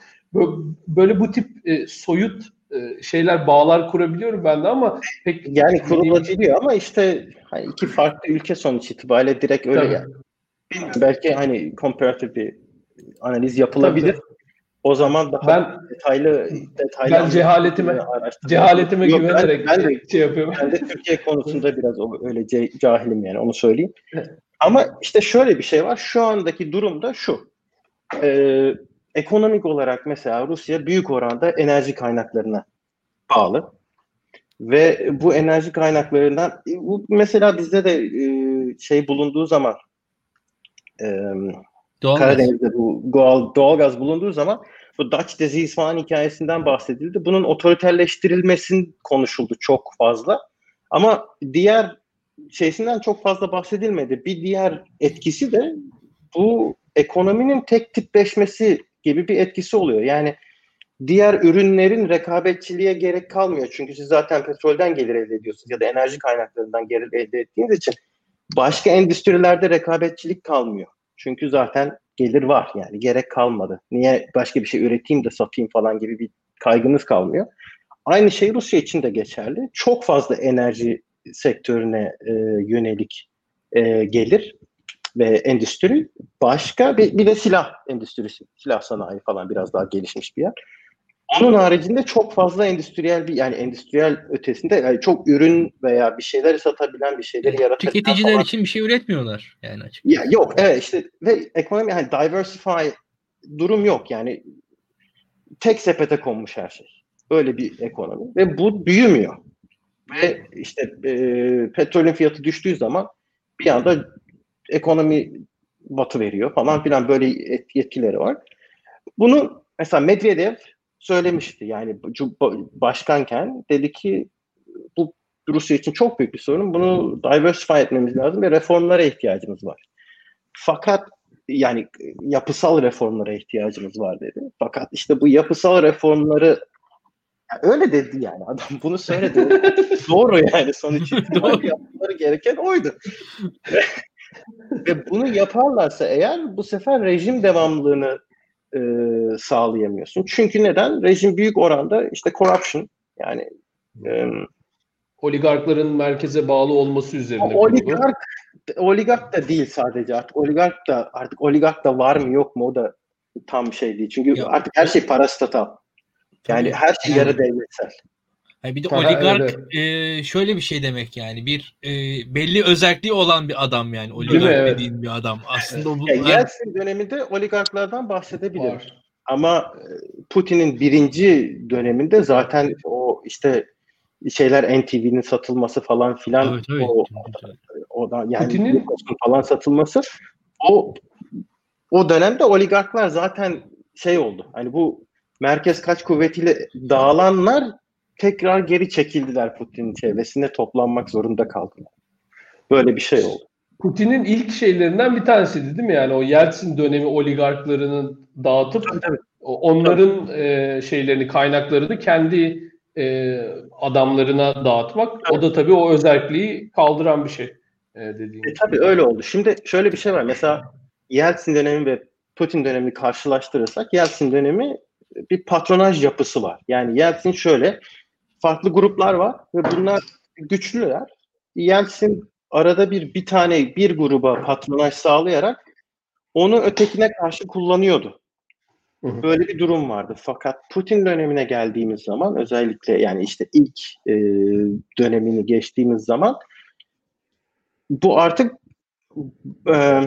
Böyle bu tip e, soyut e, şeyler, bağlar kurabiliyorum ben de ama pek... Yani kurulabiliyor ama işte hani iki farklı ülke sonuç itibariyle direkt öyle Tabii. yani. Belki hani comparative bir analiz yapılabilir. Tabii. O zaman daha ben, detaylı detaylı ben cehaletime cehaletime Yok, güvenerek ben, ben de, şey yapıyorum. Ben de Türkiye konusunda biraz öyle cahilim yani onu söyleyeyim. Ama işte şöyle bir şey var. Şu andaki durumda şu. Ee, ekonomik olarak mesela Rusya büyük oranda enerji kaynaklarına bağlı. Ve bu enerji kaynaklarından bu mesela bizde de e, şey bulunduğu zaman e, doğal Karadeniz'de bu doğal, doğalgaz bulunduğu zaman bu Dutch disease falan hikayesinden bahsedildi. Bunun otoriterleştirilmesin konuşuldu çok fazla. Ama diğer şeysinden çok fazla bahsedilmedi. Bir diğer etkisi de bu ekonominin tek tipleşmesi gibi bir etkisi oluyor. Yani diğer ürünlerin rekabetçiliğe gerek kalmıyor. Çünkü siz zaten petrolden gelir elde ediyorsunuz ya da enerji kaynaklarından gelir elde ettiğiniz için başka endüstrilerde rekabetçilik kalmıyor. Çünkü zaten gelir var yani gerek kalmadı. Niye başka bir şey üreteyim de satayım falan gibi bir kaygınız kalmıyor. Aynı şey Rusya için de geçerli. Çok fazla enerji sektörüne e, yönelik e, gelir ve endüstri. Başka bir, bir de silah endüstrisi, silah sanayi falan biraz daha gelişmiş bir yer. Onun haricinde çok fazla endüstriyel bir yani endüstriyel ötesinde yani çok ürün veya bir şeyleri satabilen bir şeyleri yaratabilen Tüketiciler falan. için bir şey üretmiyorlar yani açıkçası. Ya yok evet işte ve ekonomi yani diversify durum yok yani tek sepete konmuş her şey. Öyle bir ekonomi ve bu büyümüyor. Ve işte e, petrolün fiyatı düştüğü zaman bir anda ekonomi batı veriyor falan filan böyle etkileri var. Bunu mesela Medvedev söylemişti. Yani başkanken dedi ki bu Rusya için çok büyük bir sorun. Bunu diversify etmemiz lazım ve reformlara ihtiyacımız var. Fakat yani yapısal reformlara ihtiyacımız var dedi. Fakat işte bu yapısal reformları öyle dedi yani adam bunu söyledi. Doğru yani sonuç itibariyle yapmaları gereken oydu. ve bunu yaparlarsa eğer bu sefer rejim devamlılığını e, sağlayamıyorsun. Çünkü neden? Rejim büyük oranda işte corruption yani e, oligarkların merkeze bağlı olması üzerine. Oligark oligark da değil sadece artık oligark da artık oligark da var mı yok mu o da tam şey değil. Çünkü ya, artık her şey parastatal. Yani her şey yarı devletsel. Yani bir de Tabii, oligark evet. e, şöyle bir şey demek yani bir e, belli özelliği olan bir adam yani oligark dediğin bir adam. Aslında bu yani Yeltsin döneminde oligarklardan bahsedebiliriz. Ama e, Putin'in birinci döneminde zaten o işte şeyler NTV'nin satılması falan filan evet, evet. o, o da yani Putin'in falan satılması o o dönemde oligarklar zaten şey oldu. Hani bu merkez kaç kuvvetiyle dağılanlar tekrar geri çekildiler Putin'in çevresinde toplanmak zorunda kaldılar. Böyle bir şey oldu. Putin'in ilk şeylerinden bir tanesiydi değil mi? Yani o Yeltsin dönemi oligarklarının dağıtıp onların E, şeylerini, kaynaklarını kendi e, adamlarına dağıtmak. O da tabii o özelliği kaldıran bir şey. E, dediğim e, tabii öyle oldu. Şimdi şöyle bir şey var. Mesela Yeltsin dönemi ve Putin dönemini karşılaştırırsak Yeltsin dönemi bir patronaj yapısı var. Yani Yeltsin şöyle farklı gruplar var ve bunlar güçlüler. Yeltsin arada bir bir tane bir gruba patronaj sağlayarak onu ötekine karşı kullanıyordu. Böyle bir durum vardı. Fakat Putin dönemine geldiğimiz zaman özellikle yani işte ilk e, dönemini geçtiğimiz zaman bu artık e,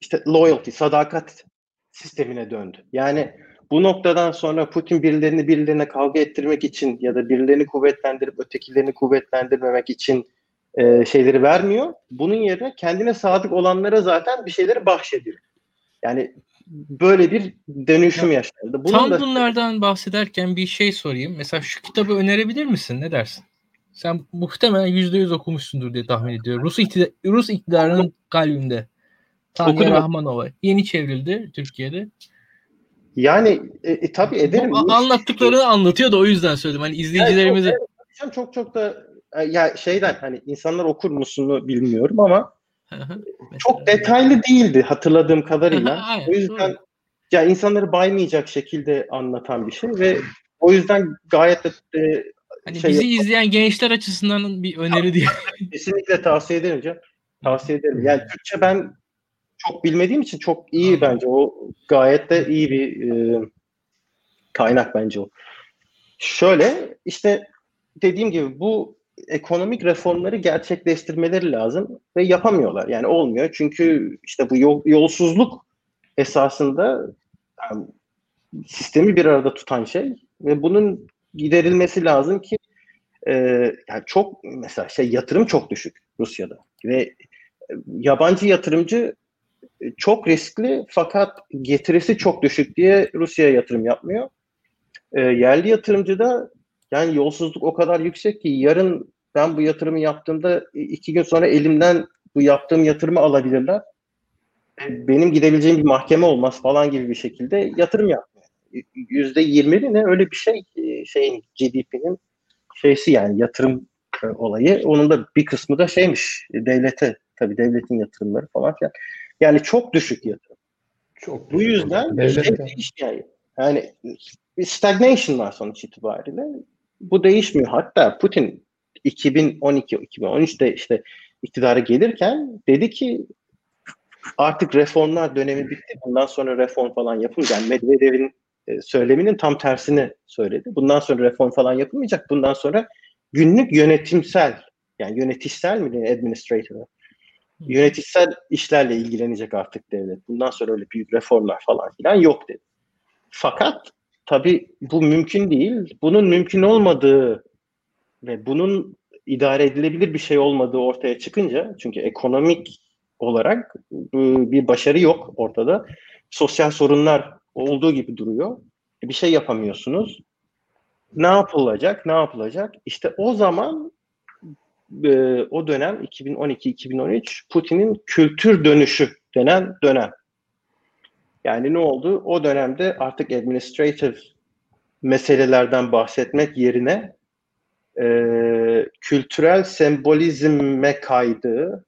işte loyalty, sadakat sistemine döndü. Yani bu noktadan sonra Putin birilerini birilerine kavga ettirmek için ya da birilerini kuvvetlendirip ötekilerini kuvvetlendirmemek için e, şeyleri vermiyor. Bunun yerine kendine sadık olanlara zaten bir şeyleri bahşediyor. Yani böyle bir dönüşüm yaşandı. Bunun Tam da... bunlardan bahsederken bir şey sorayım. Mesela şu kitabı önerebilir misin? Ne dersin? Sen muhtemelen yüzde yüz okumuşsundur diye tahmin ediyorum. Rus, iktidar, Rus iktidarının kalbinde. Tanya Rahmanova. Yeni çevrildi Türkiye'de. Yani e, e, tabii ederim. Bu, anlattıklarını anlatıyor da o yüzden söyledim. Hani izleyicilerimize. Yani çok, çok çok da e, ya şeyden hani insanlar okur musunu bilmiyorum ama çok detaylı değildi hatırladığım kadarıyla. o yüzden doğru. ya insanları baymayacak şekilde anlatan bir şey ve o yüzden gayet de e, hani şey bizi izleyen gençler açısından bir öneri diye. Kesinlikle tavsiye ederim canım. Tavsiye ederim. Yani Türkçe ben çok bilmediğim için çok iyi bence. O gayet de iyi bir e, kaynak bence o. Şöyle işte dediğim gibi bu ekonomik reformları gerçekleştirmeleri lazım ve yapamıyorlar. Yani olmuyor. Çünkü işte bu yol, yolsuzluk esasında yani sistemi bir arada tutan şey ve bunun giderilmesi lazım ki e, yani çok mesela şey yatırım çok düşük Rusya'da ve yabancı yatırımcı çok riskli fakat getirisi çok düşük diye Rusya'ya yatırım yapmıyor. E, yerli yatırımcı da yani yolsuzluk o kadar yüksek ki yarın ben bu yatırımı yaptığımda iki gün sonra elimden bu yaptığım yatırımı alabilirler. Benim gidebileceğim bir mahkeme olmaz falan gibi bir şekilde yatırım yapmıyor. Yüzde yirmi ne öyle bir şey şeyin GDP'nin şeysi yani yatırım e, olayı. Onun da bir kısmı da şeymiş devlete tabii devletin yatırımları falan filan. Yani çok düşük yatırım. Çok Bu yüzden Devlet şey değişmiyor. Yani. yani bir stagnation var sonuç itibariyle. Bu değişmiyor. Hatta Putin 2012-2013'te işte iktidara gelirken dedi ki artık reformlar dönemi bitti. Bundan sonra reform falan yapılmayacak. Yani Medvedev'in e, söyleminin tam tersini söyledi. Bundan sonra reform falan yapılmayacak. Bundan sonra günlük yönetimsel yani yönetişsel mi deniyor administrator yönetişsel işlerle ilgilenecek artık devlet. Bundan sonra öyle büyük reformlar falan filan yok dedi. Fakat tabii bu mümkün değil. Bunun mümkün olmadığı ve bunun idare edilebilir bir şey olmadığı ortaya çıkınca çünkü ekonomik olarak bir başarı yok ortada. Sosyal sorunlar olduğu gibi duruyor. Bir şey yapamıyorsunuz. Ne yapılacak? Ne yapılacak? İşte o zaman e, o dönem 2012-2013 Putin'in kültür dönüşü denen dönem. Yani ne oldu? O dönemde artık administrative meselelerden bahsetmek yerine e, kültürel sembolizme kaydığı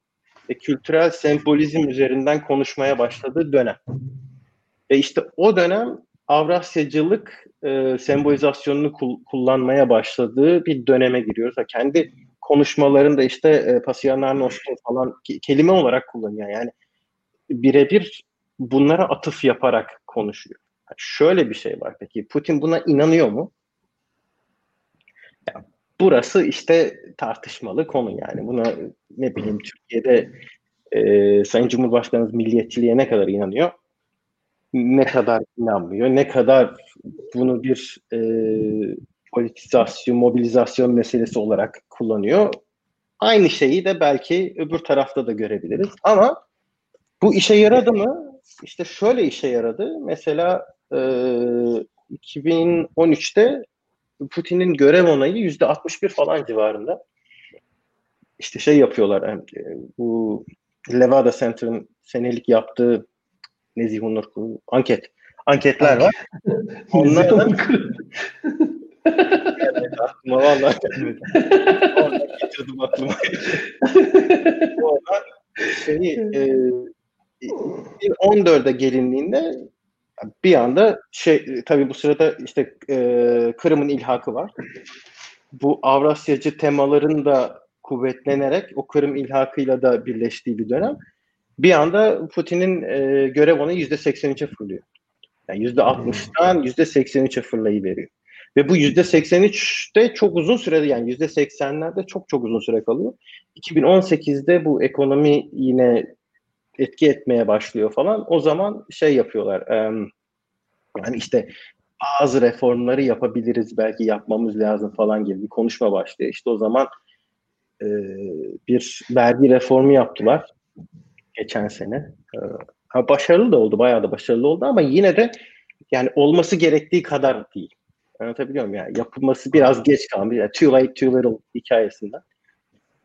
ve kültürel sembolizm üzerinden konuşmaya başladığı dönem. Ve işte o dönem Avrasyacılık e, sembolizasyonunu kul- kullanmaya başladığı bir döneme giriyoruz. Kendi konuşmalarında işte e, Pasyanar Nostum falan kelime olarak kullanıyor. Yani birebir bunlara atıf yaparak konuşuyor. Yani şöyle bir şey var peki. Putin buna inanıyor mu? Yani burası işte tartışmalı konu yani. Buna ne bileyim Türkiye'de e, Sayın Cumhurbaşkanımız milliyetçiliğe ne kadar inanıyor? Ne kadar inanmıyor? Ne kadar bunu bir e, politizasyon, mobilizasyon meselesi olarak kullanıyor. Aynı şeyi de belki öbür tarafta da görebiliriz. Ama bu işe yaradı mı? İşte şöyle işe yaradı. Mesela e, 2013'te Putin'in görev onayı yüzde 61 falan civarında. İşte şey yapıyorlar. Yani, e, bu Levada Center'ın senelik yaptığı Nezih Onur anket. Anketler var. Onlardan evet, aklıma vallahi gelmedi. Oradan getirdim aklıma. Oradan şeyi e, 2014'e gelindiğinde bir anda şey tabii bu sırada işte e, Kırım'ın ilhakı var. Bu Avrasyacı temaların da kuvvetlenerek o Kırım ilhakıyla da birleştiği bir dönem. Bir anda Putin'in e, görev onu %83'e fırlıyor. Yani %60'dan %83'e fırlayı veriyor. Ve bu yüzde 83'te çok uzun sürede yani yüzde 80'lerde çok çok uzun süre kalıyor. 2018'de bu ekonomi yine etki etmeye başlıyor falan. O zaman şey yapıyorlar. yani işte bazı reformları yapabiliriz belki yapmamız lazım falan gibi bir konuşma başlıyor. İşte o zaman bir vergi reformu yaptılar geçen sene. ha, başarılı da oldu, bayağı da başarılı oldu ama yine de yani olması gerektiği kadar değil. Anlatabiliyor muyum? Yani yapılması biraz geç kalmış. Yani too late, too little hikayesinden.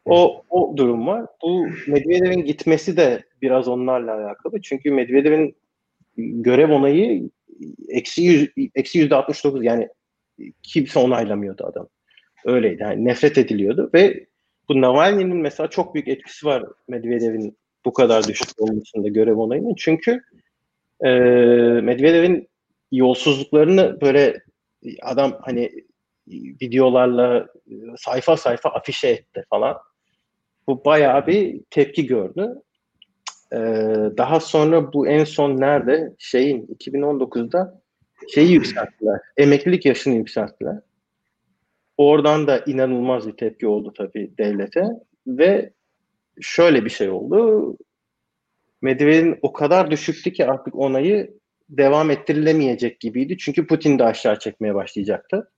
O, o durum var. Bu Medvedev'in gitmesi de biraz onlarla alakalı. Çünkü Medvedev'in görev onayı eksi, yüz, eksi yüzde 69 yani kimse onaylamıyordu adam. Öyleydi. Yani nefret ediliyordu ve bu Navalny'nin mesela çok büyük etkisi var Medvedev'in bu kadar düşük olmasında görev onayının. Çünkü e, Medvedev'in yolsuzluklarını böyle adam hani videolarla sayfa sayfa afişe etti falan. Bu bayağı bir tepki gördü. Ee, daha sonra bu en son nerede? Şeyin 2019'da şeyi yükselttiler. Emeklilik yaşını yükselttiler. Oradan da inanılmaz bir tepki oldu tabii devlete ve şöyle bir şey oldu. Medvedev'in o kadar düşüktü ki artık onayı devam ettirilemeyecek gibiydi. Çünkü Putin de aşağı çekmeye başlayacaktı.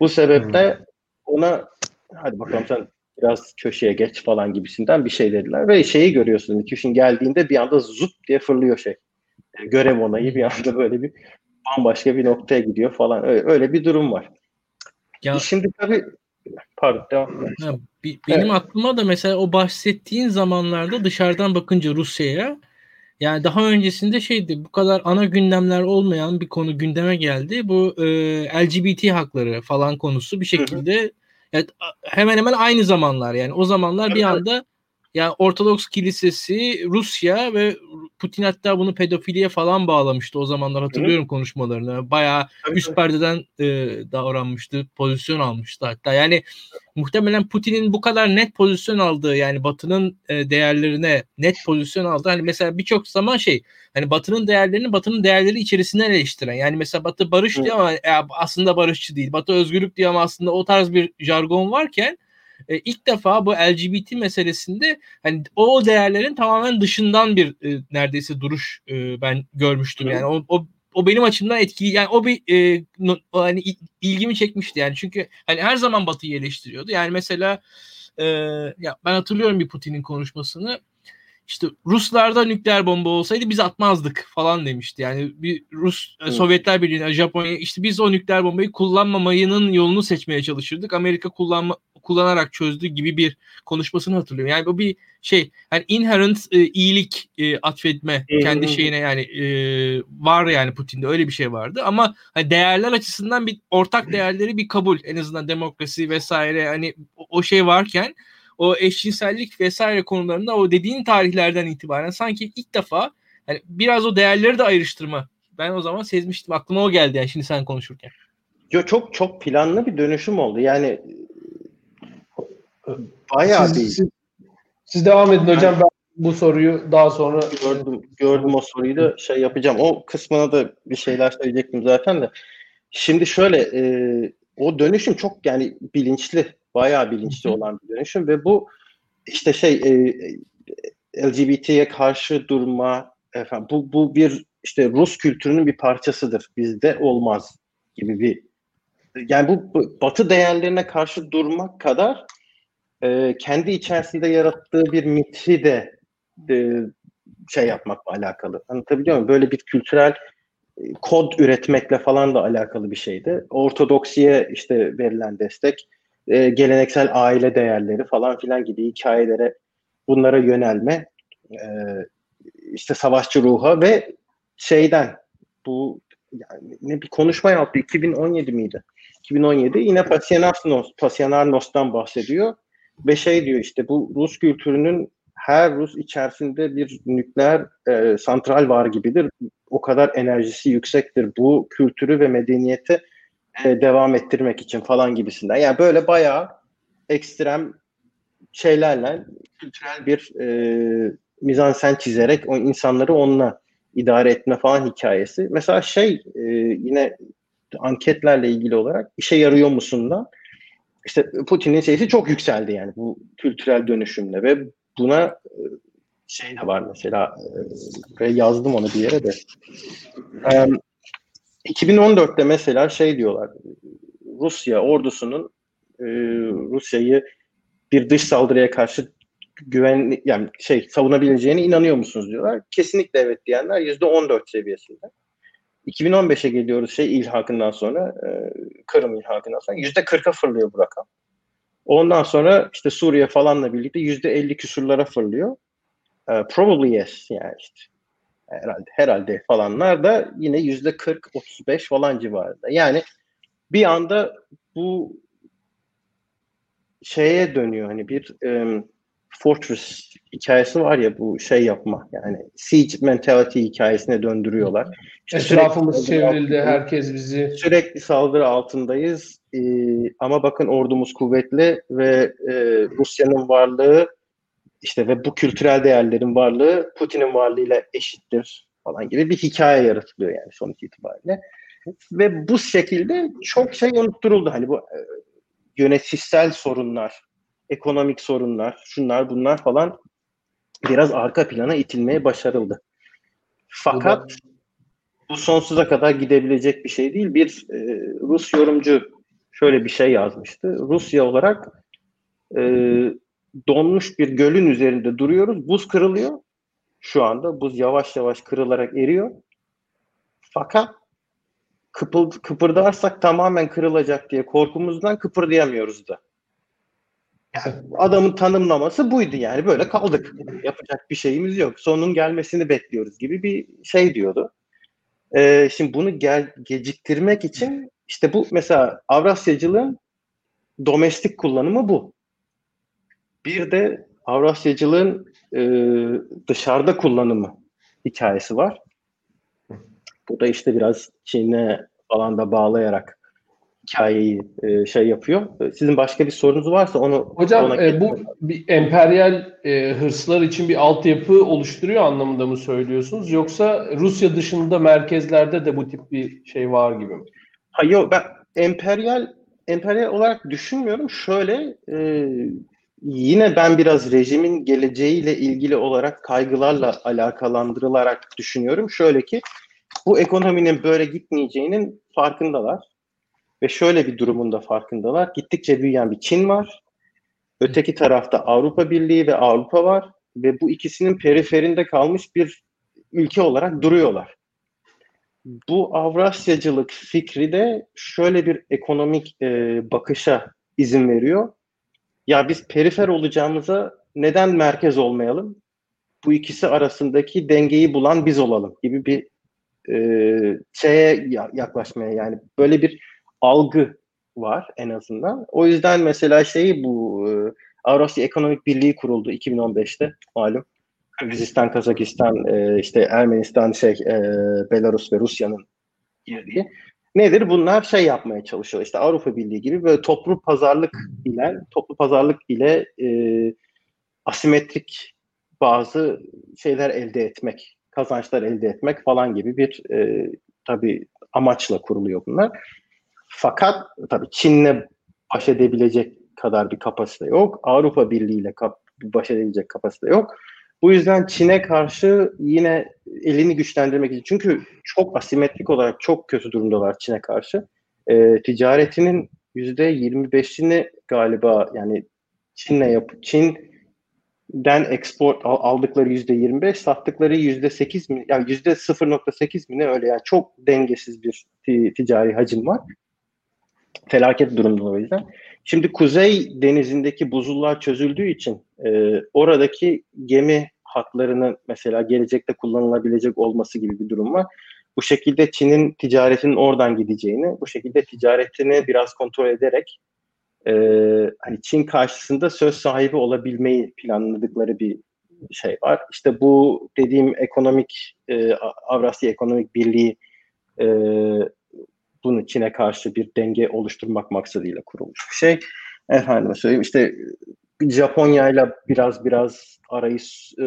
Bu sebeple hmm. ona hadi bakalım sen biraz köşeye geç falan gibisinden bir şey dediler. Ve şeyi görüyorsun Nikiş'in geldiğinde bir anda zut diye fırlıyor şey. Görev onayı bir anda böyle bir bambaşka bir noktaya gidiyor falan. Öyle, öyle bir durum var. Ya, Şimdi tabii pardon devam ha, benim evet. aklıma da mesela o bahsettiğin zamanlarda dışarıdan bakınca Rusya'ya yani daha öncesinde şeydi bu kadar ana gündemler olmayan bir konu gündeme geldi. Bu e, LGBT hakları falan konusu bir şekilde. Yani, hemen hemen aynı zamanlar yani o zamanlar bir anda yani Ortodoks Kilisesi, Rusya ve Putin hatta bunu pedofiliye falan bağlamıştı o zamanlar hatırlıyorum Hı. konuşmalarını. Bayağı Tabii. üst perdeden e, davranmıştı, pozisyon almıştı hatta. Yani muhtemelen Putin'in bu kadar net pozisyon aldığı yani Batı'nın e, değerlerine net pozisyon aldığı hani mesela birçok zaman şey hani Batı'nın değerlerini Batı'nın değerleri içerisinden eleştiren yani mesela Batı barış diyor ama e, aslında barışçı değil. Batı özgürlük diyor ama aslında o tarz bir jargon varken e, ilk defa bu LGBT meselesinde hani o değerlerin tamamen dışından bir e, neredeyse duruş e, ben görmüştüm. Yani o, o o benim açımdan etkili yani o bir e, no, hani ilgimi çekmişti yani çünkü hani her zaman Batı'yı eleştiriyordu. Yani mesela e, ya ben hatırlıyorum bir Putin'in konuşmasını işte Ruslarda nükleer bomba olsaydı biz atmazdık falan demişti. Yani bir Rus evet. Sovyetler Birliği'ne Japonya işte biz o nükleer bombayı kullanmamayının yolunu seçmeye çalışırdık. Amerika kullanma kullanarak çözdü gibi bir konuşmasını hatırlıyorum. Yani bu bir şey hani inherent e, iyilik e, atfetme kendi şeyine yani e, var yani Putin'de öyle bir şey vardı ama hani değerler açısından bir ortak değerleri bir kabul en azından demokrasi vesaire hani o, o şey varken o eşcinsellik vesaire konularında o dediğin tarihlerden itibaren sanki ilk defa yani biraz o değerleri de ayrıştırma. Ben o zaman sezmiştim. Aklıma o geldi yani şimdi sen konuşurken. Yo, çok çok planlı bir dönüşüm oldu. Yani bayağı siz, bir... Siz, siz devam edin hocam. Ben bu soruyu daha sonra gördüm gördüm o soruyu da şey yapacağım. O kısmına da bir şeyler söyleyecektim zaten de. Şimdi şöyle e, o dönüşüm çok yani bilinçli bayağı bilinçli olan bir dönüşüm ve bu işte şey e, LGBT'ye karşı durma efendim bu bu bir işte Rus kültürünün bir parçasıdır. Bizde olmaz gibi bir yani bu, bu Batı değerlerine karşı durmak kadar e, kendi içerisinde yarattığı bir mithi de e, şey yapmakla alakalı. Anlatabiliyor muyum? Böyle bir kültürel e, kod üretmekle falan da alakalı bir şeydi. Ortodoksiye işte verilen destek e, geleneksel aile değerleri falan filan gibi hikayelere bunlara yönelme e, işte savaşçı ruha ve şeyden bu yani ne bir konuşma yaptı 2017 miydi? 2017 yine Pasianarnos, Pasianarnos'tan bahsediyor ve şey diyor işte bu Rus kültürünün her Rus içerisinde bir nükleer e, santral var gibidir. O kadar enerjisi yüksektir. Bu kültürü ve medeniyeti e, devam ettirmek için falan gibisinden. Yani böyle bayağı ekstrem şeylerle kültürel bir e, mizansen çizerek o insanları onunla idare etme falan hikayesi. Mesela şey e, yine anketlerle ilgili olarak işe yarıyor musun da işte Putin'in sesi çok yükseldi yani bu kültürel dönüşümle ve buna e, şey de var mesela e, yazdım onu bir yere de. 2014'te mesela şey diyorlar Rusya ordusunun e, Rusya'yı bir dış saldırıya karşı güven yani şey savunabileceğine inanıyor musunuz diyorlar. Kesinlikle evet diyenler %14 seviyesinde. 2015'e geliyoruz şey ilhakından sonra e, Kırım ilhakından sonra %40'a fırlıyor bu rakam. Ondan sonra işte Suriye falanla birlikte %50 küsurlara fırlıyor. Uh, probably yes yani işte herhalde herhalde falanlar da yine yüzde 40 35 falan civarında. Yani bir anda bu şeye dönüyor hani bir um, Fortress hikayesi var ya bu şey yapma yani siege mentality hikayesine döndürüyorlar. İşte Etrafımız çevrildi, herkes bizi sürekli saldırı altındayız. Ee, ama bakın ordumuz kuvvetli ve e, Rusya'nın varlığı işte ve bu kültürel değerlerin varlığı Putin'in varlığıyla eşittir falan gibi bir hikaye yaratılıyor yani sonuç itibariyle. Ve bu şekilde çok şey unutturuldu. Hani bu e, yönetişsel sorunlar, ekonomik sorunlar, şunlar bunlar falan biraz arka plana itilmeye başarıldı. Fakat bu sonsuza kadar gidebilecek bir şey değil. Bir e, Rus yorumcu şöyle bir şey yazmıştı. Rusya olarak e, donmuş bir gölün üzerinde duruyoruz. Buz kırılıyor. Şu anda buz yavaş yavaş kırılarak eriyor. Fakat kıpır, kıpırdarsak tamamen kırılacak diye korkumuzdan kıpırdayamıyoruz da. Yani adamın tanımlaması buydu yani böyle kaldık. Yapacak bir şeyimiz yok. Sonun gelmesini bekliyoruz gibi bir şey diyordu. Ee, şimdi bunu gel, geciktirmek için işte bu mesela Avrasyacılığın domestik kullanımı bu. Bir de Avrasyacılığın e, dışarıda kullanımı hikayesi var. Bu da işte biraz Çin'e falan da bağlayarak hikayeyi e, şey yapıyor. Sizin başka bir sorunuz varsa onu Hocam ona e, bu bir emperyal e, hırslar için bir altyapı oluşturuyor anlamında mı söylüyorsunuz? Yoksa Rusya dışında merkezlerde de bu tip bir şey var gibi mi? Hayır yok ben emperyal emperyal olarak düşünmüyorum. Şöyle e, yine ben biraz rejimin geleceğiyle ilgili olarak kaygılarla alakalandırılarak düşünüyorum. Şöyle ki bu ekonominin böyle gitmeyeceğinin farkındalar. Ve şöyle bir durumun da farkındalar. Gittikçe büyüyen bir Çin var. Öteki tarafta Avrupa Birliği ve Avrupa var. Ve bu ikisinin periferinde kalmış bir ülke olarak duruyorlar. Bu Avrasyacılık fikri de şöyle bir ekonomik e, bakışa izin veriyor. Ya biz perifer olacağımıza neden merkez olmayalım? Bu ikisi arasındaki dengeyi bulan biz olalım gibi bir e, şeye yaklaşmaya yani böyle bir algı var en azından. O yüzden mesela şeyi bu e, Avrasya Ekonomik Birliği kuruldu 2015'te malum. Kırgızistan, Kazakistan, e, işte Ermenistan, şey, e, Belarus ve Rusya'nın girdiği. Nedir? Bunlar şey yapmaya çalışıyor. İşte Avrupa Birliği gibi böyle toplu pazarlık ile toplu pazarlık ile e, asimetrik bazı şeyler elde etmek, kazançlar elde etmek falan gibi bir e, tabii amaçla kuruluyor bunlar. Fakat tabii Çin'le baş edebilecek kadar bir kapasite yok. Avrupa Birliği ile kap- baş edebilecek kapasite yok. Bu yüzden Çin'e karşı yine elini güçlendirmek için çünkü çok asimetrik olarak çok kötü durumdalar Çin'e karşı. E, ticaretinin yüzde 25'ini galiba yani Çin'le yap Çin'den export aldıkları yüzde 25, sattıkları yüzde 8 mi yani yüzde 0.8 mi ne öyle yani çok dengesiz bir ticari hacim var felaket durumda o yüzden. Şimdi Kuzey Denizi'ndeki buzullar çözüldüğü için e, oradaki gemi hatlarının mesela gelecekte kullanılabilecek olması gibi bir durum var. Bu şekilde Çin'in ticaretinin oradan gideceğini, bu şekilde ticaretini biraz kontrol ederek e, hani Çin karşısında söz sahibi olabilmeyi planladıkları bir şey var. İşte bu dediğim ekonomik e, Avrasya Ekonomik Birliği e, bunu Çin'e karşı bir denge oluşturmak maksadıyla kurulmuş bir şey. Efendime söyleyeyim işte Japonya ile biraz biraz arayı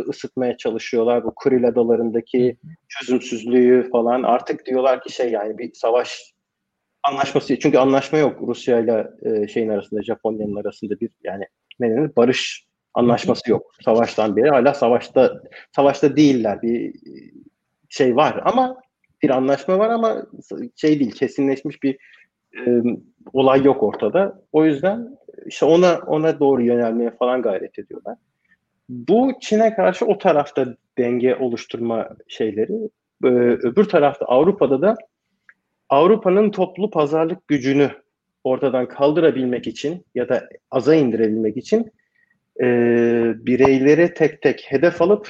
ısıtmaya çalışıyorlar. Bu Kuril adalarındaki çözümsüzlüğü falan artık diyorlar ki şey yani bir savaş anlaşması çünkü anlaşma yok Rusya ile e, şeyin arasında Japonya'nın arasında bir yani ne denir barış anlaşması yok. Savaştan beri hala savaşta savaşta değiller. Bir şey var ama bir anlaşma var ama şey değil kesinleşmiş bir e, olay yok ortada. O yüzden işte ona ona doğru yönelmeye falan gayret ediyorlar. Bu Çin'e karşı o tarafta denge oluşturma şeyleri. Ee, öbür tarafta Avrupa'da da Avrupa'nın toplu pazarlık gücünü ortadan kaldırabilmek için ya da aza indirebilmek için e, bireyleri tek tek hedef alıp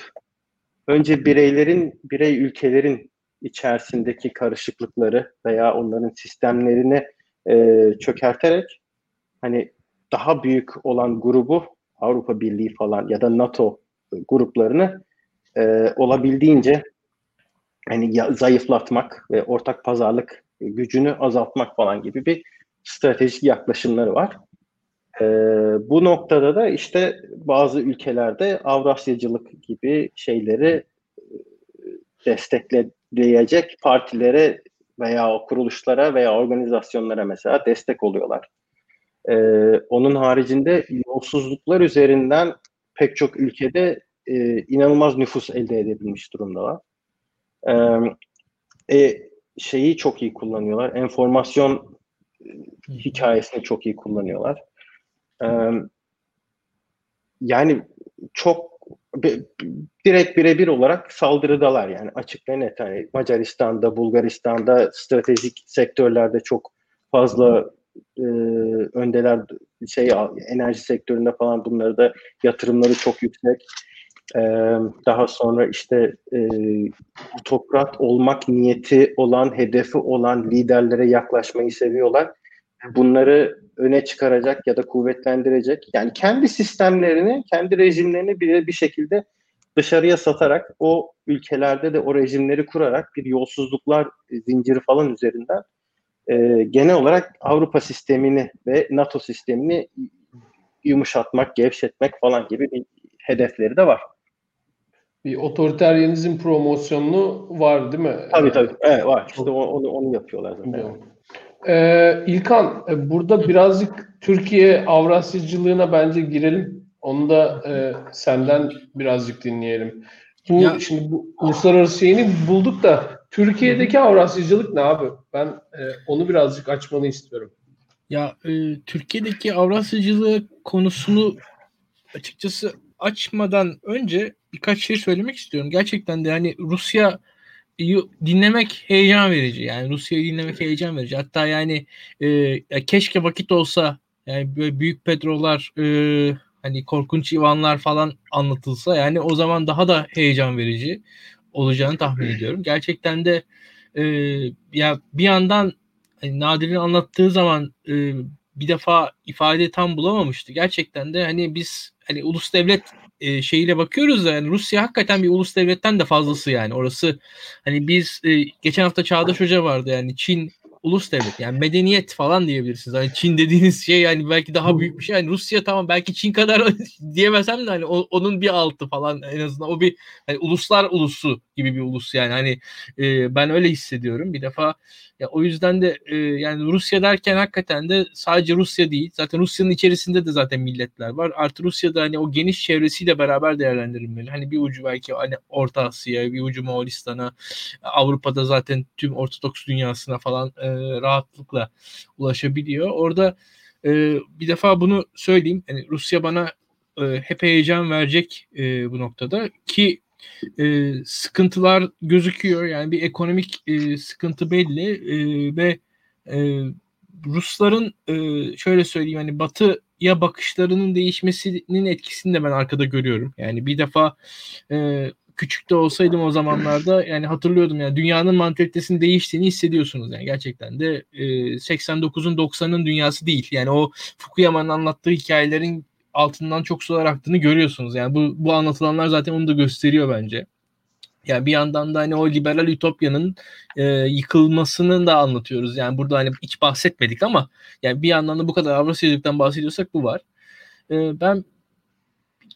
önce bireylerin, birey ülkelerin içerisindeki karışıklıkları veya onların sistemlerini e, çökerterek hani daha büyük olan grubu Avrupa Birliği falan ya da NATO gruplarını e, olabildiğince hani ya, zayıflatmak ve ortak pazarlık gücünü azaltmak falan gibi bir stratejik yaklaşımları var. E, bu noktada da işte bazı ülkelerde Avrasyacılık gibi şeyleri destekleyecek partilere veya kuruluşlara veya organizasyonlara mesela destek oluyorlar. Ee, onun haricinde yolsuzluklar üzerinden pek çok ülkede e, inanılmaz nüfus elde edebilmiş durumdalar. Ee, e, şeyi çok iyi kullanıyorlar. Enformasyon hikayesini çok iyi kullanıyorlar. Ee, yani çok direkt birebir olarak saldırıdalar yani açık ve net. Yani Macaristan'da, Bulgaristan'da stratejik sektörlerde çok fazla e, öndeler şey enerji sektöründe falan bunları da yatırımları çok yüksek. E, daha sonra işte e, otokrat olmak niyeti olan, hedefi olan liderlere yaklaşmayı seviyorlar. Bunları öne çıkaracak ya da kuvvetlendirecek. Yani kendi sistemlerini, kendi rejimlerini bir, bir şekilde dışarıya satarak o ülkelerde de o rejimleri kurarak bir yolsuzluklar zinciri falan üzerinden e, genel olarak Avrupa sistemini ve NATO sistemini yumuşatmak, gevşetmek falan gibi bir hedefleri de var. Bir otoriteryenizm promosyonunu var değil mi? Tabii tabii. Evet, var. İşte onu, onu yapıyorlar zaten. Ee, İlkan, e, burada birazcık Türkiye Avrasyacılığına bence girelim. Onu da e, senden birazcık dinleyelim. Bu ya, şimdi bu uluslararası şeyini bulduk da Türkiye'deki Avrasyacılık ne abi? Ben e, onu birazcık açmanı istiyorum. Ya e, Türkiye'deki Avrasyacılığı konusunu açıkçası açmadan önce birkaç şey söylemek istiyorum. Gerçekten de yani Rusya dinlemek heyecan verici. Yani Rusya'yı dinlemek heyecan verici. Hatta yani e, keşke vakit olsa yani böyle büyük petrolar e, hani korkunç Ivanlar falan anlatılsa yani o zaman daha da heyecan verici olacağını tahmin ediyorum. Gerçekten de e, ya bir yandan hani Nadir'in anlattığı zaman e, bir defa ifade tam bulamamıştı. Gerçekten de hani biz hani ulus devlet e, şeyiyle bakıyoruz da yani Rusya hakikaten bir ulus devletten de fazlası yani. Orası hani biz e, geçen hafta Çağdaş Hoca vardı yani Çin ulus devlet yani medeniyet falan diyebilirsiniz. Hani Çin dediğiniz şey yani belki daha büyük bir şey. Yani Rusya tamam belki Çin kadar diyemesem de hani o, onun bir altı falan en azından o bir hani uluslar ulusu gibi bir ulus yani hani e, ben öyle hissediyorum. Bir defa ya o yüzden de e, yani Rusya derken hakikaten de sadece Rusya değil. Zaten Rusya'nın içerisinde de zaten milletler var. Artı Rusya'da hani o geniş çevresiyle beraber değerlendirilmeli. Hani bir ucu belki hani Orta Asya'ya, bir ucu Moğolistan'a, Avrupa'da zaten tüm Ortodoks dünyasına falan e, rahatlıkla ulaşabiliyor. Orada e, bir defa bunu söyleyeyim. Yani Rusya bana e, hep heyecan verecek e, bu noktada ki e, sıkıntılar gözüküyor. Yani bir ekonomik e, sıkıntı belli e, ve e, Rusların e, şöyle söyleyeyim hani batıya bakışlarının değişmesinin etkisini de ben arkada görüyorum. Yani bir defa e, küçük de olsaydım o zamanlarda yani hatırlıyordum yani dünyanın mantalitesinin değiştiğini hissediyorsunuz yani gerçekten de e, 89'un 90'ın dünyası değil. Yani o Fukuyama'nın anlattığı hikayelerin altından çok sular aktığını görüyorsunuz. Yani bu, bu anlatılanlar zaten onu da gösteriyor bence. Yani bir yandan da hani o liberal ütopyanın e, yıkılmasını da anlatıyoruz. Yani burada hani hiç bahsetmedik ama yani bir yandan da bu kadar Avrasyacılıktan bahsediyorsak bu var. E, ben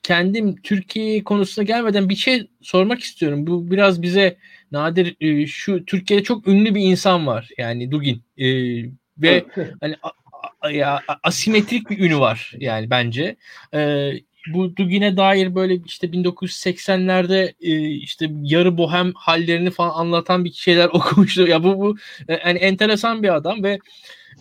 kendim Türkiye konusuna gelmeden bir şey sormak istiyorum. Bu biraz bize nadir e, şu Türkiye'de çok ünlü bir insan var. Yani Dugin. E, ve hani ya asimetrik bir ünü var yani bence. E, bu Dugin'e dair böyle işte 1980'lerde e, işte yarı bohem hallerini falan anlatan bir şeyler okumuştu. Ya bu bu e, yani enteresan bir adam ve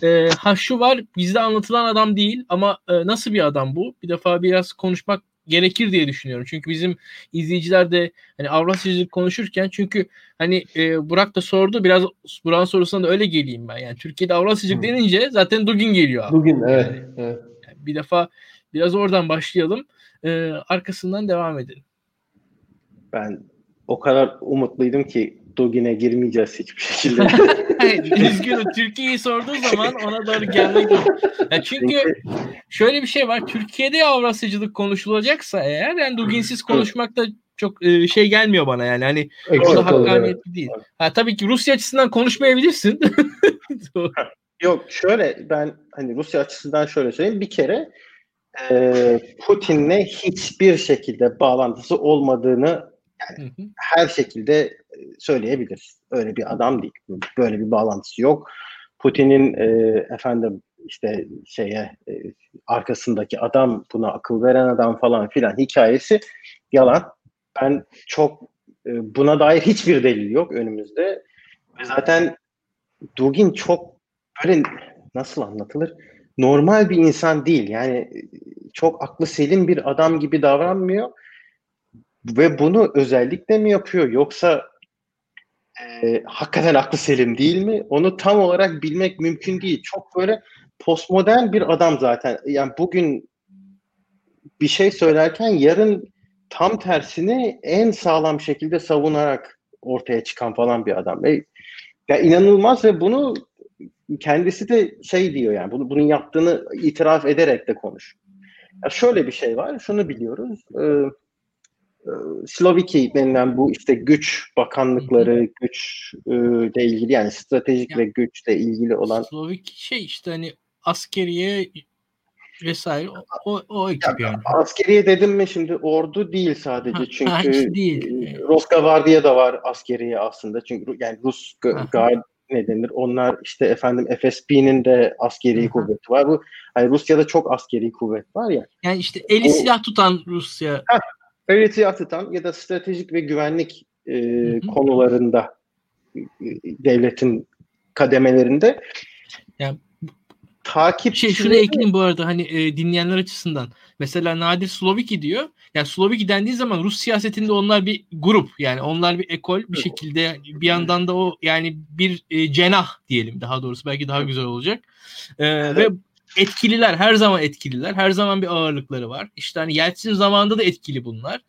e, ha şu var bizde anlatılan adam değil ama e, nasıl bir adam bu? Bir defa biraz konuşmak gerekir diye düşünüyorum. Çünkü bizim izleyiciler de hani Avrasyacılık konuşurken çünkü hani e, Burak da sordu biraz Burak'ın sorusuna da öyle geleyim ben. Yani Türkiye'de Avrasyacılık hmm. denince zaten Dugin geliyor. Dugin evet. Yani, evet. Yani bir defa biraz oradan başlayalım. E, arkasından devam edelim. Ben o kadar umutluydum ki Dogin'e girmeyeceğiz hiçbir şekilde. Üzgünüm. Türkiye'yi sorduğu zaman ona doğru gelmek ya çünkü şöyle bir şey var. Türkiye'de Avrasyacılık konuşulacaksa eğer yani Dugin'siz konuşmak da çok e, şey gelmiyor bana yani. Hani o da hakkaniyetli evet. değil. Ha, tabii ki Rusya açısından konuşmayabilirsin. Yok şöyle ben hani Rusya açısından şöyle söyleyeyim. Bir kere e, Putin'le hiçbir şekilde bağlantısı olmadığını yani her şekilde söyleyebiliriz. Öyle bir adam değil. Böyle bir bağlantısı yok. Putin'in e, efendim işte şeye e, arkasındaki adam buna akıl veren adam falan filan hikayesi yalan. Ben çok e, buna dair hiçbir delil yok önümüzde. Ve zaten Dugin çok böyle nasıl anlatılır? normal bir insan değil. Yani çok aklı selim bir adam gibi davranmıyor ve bunu özellikle mi yapıyor yoksa e, hakikaten aklı selim değil mi? Onu tam olarak bilmek mümkün değil. Çok böyle postmodern bir adam zaten. Yani bugün bir şey söylerken yarın tam tersini en sağlam şekilde savunarak ortaya çıkan falan bir adam. Ve ya inanılmaz ve bunu kendisi de şey diyor yani bunu bunun yaptığını itiraf ederek de konuş. Ya şöyle bir şey var. Şunu biliyoruz. E, Sloviki denilen bu işte güç bakanlıkları, güç e, ilgili yani stratejik ya, ve güçle ilgili olan Sloviki şey işte hani askeriye vesaire o, o ekip yani. Askeriye dedim mi şimdi ordu değil sadece ha, çünkü değil. E, Roskavardiya da var askeriye aslında çünkü yani Rus Guard ne denir onlar işte efendim FSB'nin de askeri Hı-hı. kuvveti var. Bu hani Rusya'da çok askeri kuvvet var ya. Yani işte eli o, silah tutan Rusya. Heh, silah tutan ya da stratejik ve güvenlik e, konularında e, devletin kademelerinde yani takip şey şunu ekleyeyim bu arada hani e, dinleyenler açısından. Mesela Nadir Sloviki diyor. Yani Sloviki dendiği zaman Rus siyasetinde onlar bir grup yani onlar bir ekol bir şekilde bir yandan da o yani bir e, cenah diyelim daha doğrusu belki daha güzel olacak. E, evet. ve etkililer her zaman etkililer. Her zaman bir ağırlıkları var. İşte hani Yeltsin zamanında da etkili bunlar.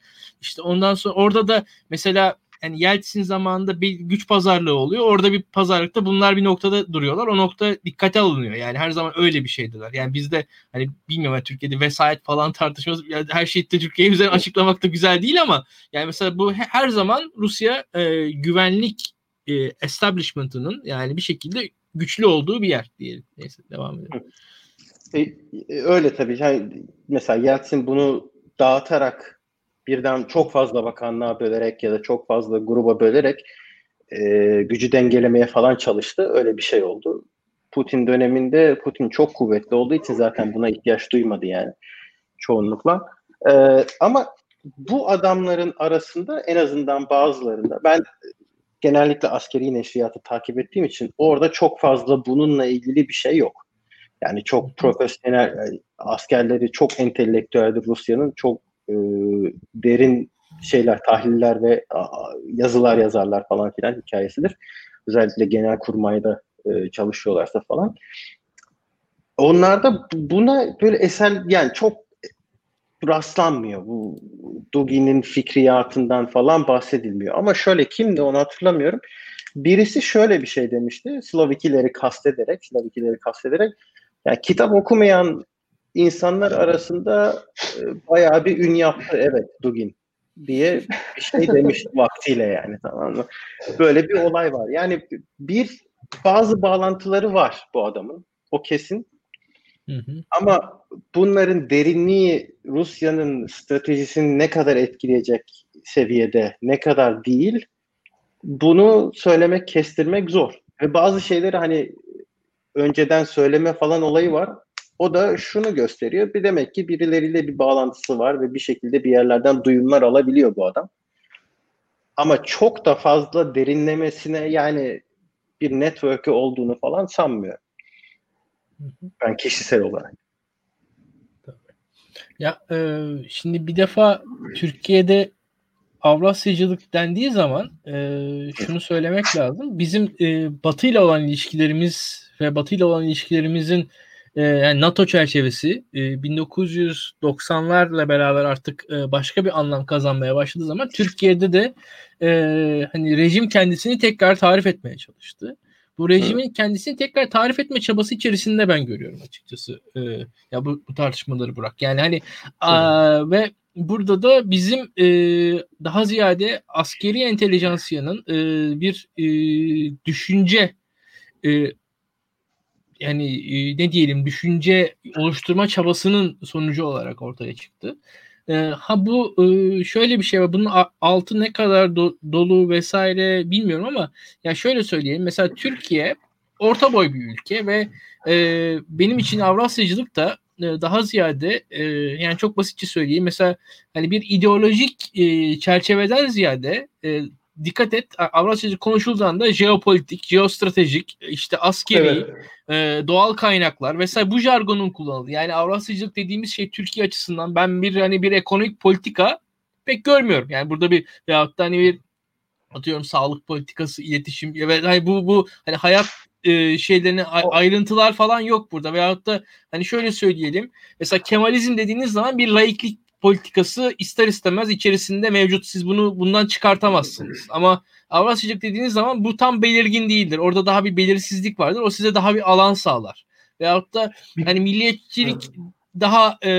İşte ondan sonra orada da mesela yani Yeltsin zamanında bir güç pazarlığı oluyor. Orada bir pazarlıkta bunlar bir noktada duruyorlar. O nokta dikkate alınıyor. Yani her zaman öyle bir şeydiler. Yani bizde hani bilmiyorum yani Türkiye'de vesayet falan tartışması yani her şeyi de Türkiye üzerine açıklamak da güzel değil ama yani mesela bu her zaman Rusya e, güvenlik e, establishment'ının yani bir şekilde güçlü olduğu bir yer diyelim. Neyse devam edelim. E, e, öyle tabii. Yani mesela Yeltsin bunu dağıtarak birden çok fazla bakanlığa bölerek ya da çok fazla gruba bölerek e, gücü dengelemeye falan çalıştı. Öyle bir şey oldu. Putin döneminde Putin çok kuvvetli olduğu için zaten buna ihtiyaç duymadı yani çoğunlukla. E, ama bu adamların arasında en azından bazılarında ben genellikle askeri neşriyatı takip ettiğim için orada çok fazla bununla ilgili bir şey yok. Yani çok profesyonel askerleri çok entelektüeldir Rusya'nın çok e, derin şeyler, tahliller ve a, yazılar yazarlar falan filan hikayesidir. Özellikle genel kurmayda e, çalışıyorlarsa falan. Onlarda buna böyle eser yani çok rastlanmıyor. Bu Dugin'in fikriyatından falan bahsedilmiyor. Ama şöyle kimdi onu hatırlamıyorum. Birisi şöyle bir şey demişti. Slavikileri kastederek, Slavikileri kastederek yani kitap okumayan insanlar arasında e, bayağı bir ün yaptı evet Dugin diye bir şey demiş vaktiyle yani tamam mı? Böyle bir olay var. Yani bir bazı bağlantıları var bu adamın. O kesin. Hı hı. Ama bunların derinliği Rusya'nın stratejisini ne kadar etkileyecek seviyede, ne kadar değil bunu söylemek, kestirmek zor. Ve bazı şeyleri hani önceden söyleme falan olayı var. O da şunu gösteriyor. Bir demek ki birileriyle bir bağlantısı var ve bir şekilde bir yerlerden duyumlar alabiliyor bu adam. Ama çok da fazla derinlemesine yani bir network'ü olduğunu falan sanmıyorum. Ben kişisel olarak. Ya e, şimdi bir defa Türkiye'de Avrasyacılık dendiği zaman e, şunu söylemek lazım. Bizim e, Batı ile olan ilişkilerimiz ve Batı ile olan ilişkilerimizin e, yani NATO çerçevesi e, 1990'larla beraber artık e, başka bir anlam kazanmaya başladığı zaman Türkiye'de de e, hani rejim kendisini tekrar tarif etmeye çalıştı. Bu rejimin kendisini tekrar tarif etme çabası içerisinde ben görüyorum açıkçası. E, ya bu, bu tartışmaları bırak. Yani hani a, ve burada da bizim e, daha ziyade askeri entelijansiyanın e, bir e, düşünce e, yani e, ne diyelim düşünce oluşturma çabasının sonucu olarak ortaya çıktı. E, ha bu e, şöyle bir şey var. Bunun altı ne kadar do, dolu vesaire bilmiyorum ama ya şöyle söyleyeyim. Mesela Türkiye orta boy bir ülke ve benim için Avrasyacılık da daha ziyade yani çok basitçe söyleyeyim. Mesela hani bir ideolojik çerçeveden ziyade dikkat et Avrasyacılık konuşulduğunda jeopolitik, jeostratejik, işte askeri, evet. e, doğal kaynaklar vesaire bu jargonun kullanıldı. Yani Avrasyacılık dediğimiz şey Türkiye açısından ben bir hani bir ekonomik politika pek görmüyorum. Yani burada bir veyahut da hani bir atıyorum sağlık politikası, iletişim ve hani bu bu hani hayat e, şeylerini ayrıntılar falan yok burada veyahut da hani şöyle söyleyelim mesela Kemalizm dediğiniz zaman bir laiklik politikası ister istemez içerisinde mevcut. Siz bunu bundan çıkartamazsınız. Ama Avrasyacılık dediğiniz zaman bu tam belirgin değildir. Orada daha bir belirsizlik vardır. O size daha bir alan sağlar. Veyahut da hani milliyetçilik daha e,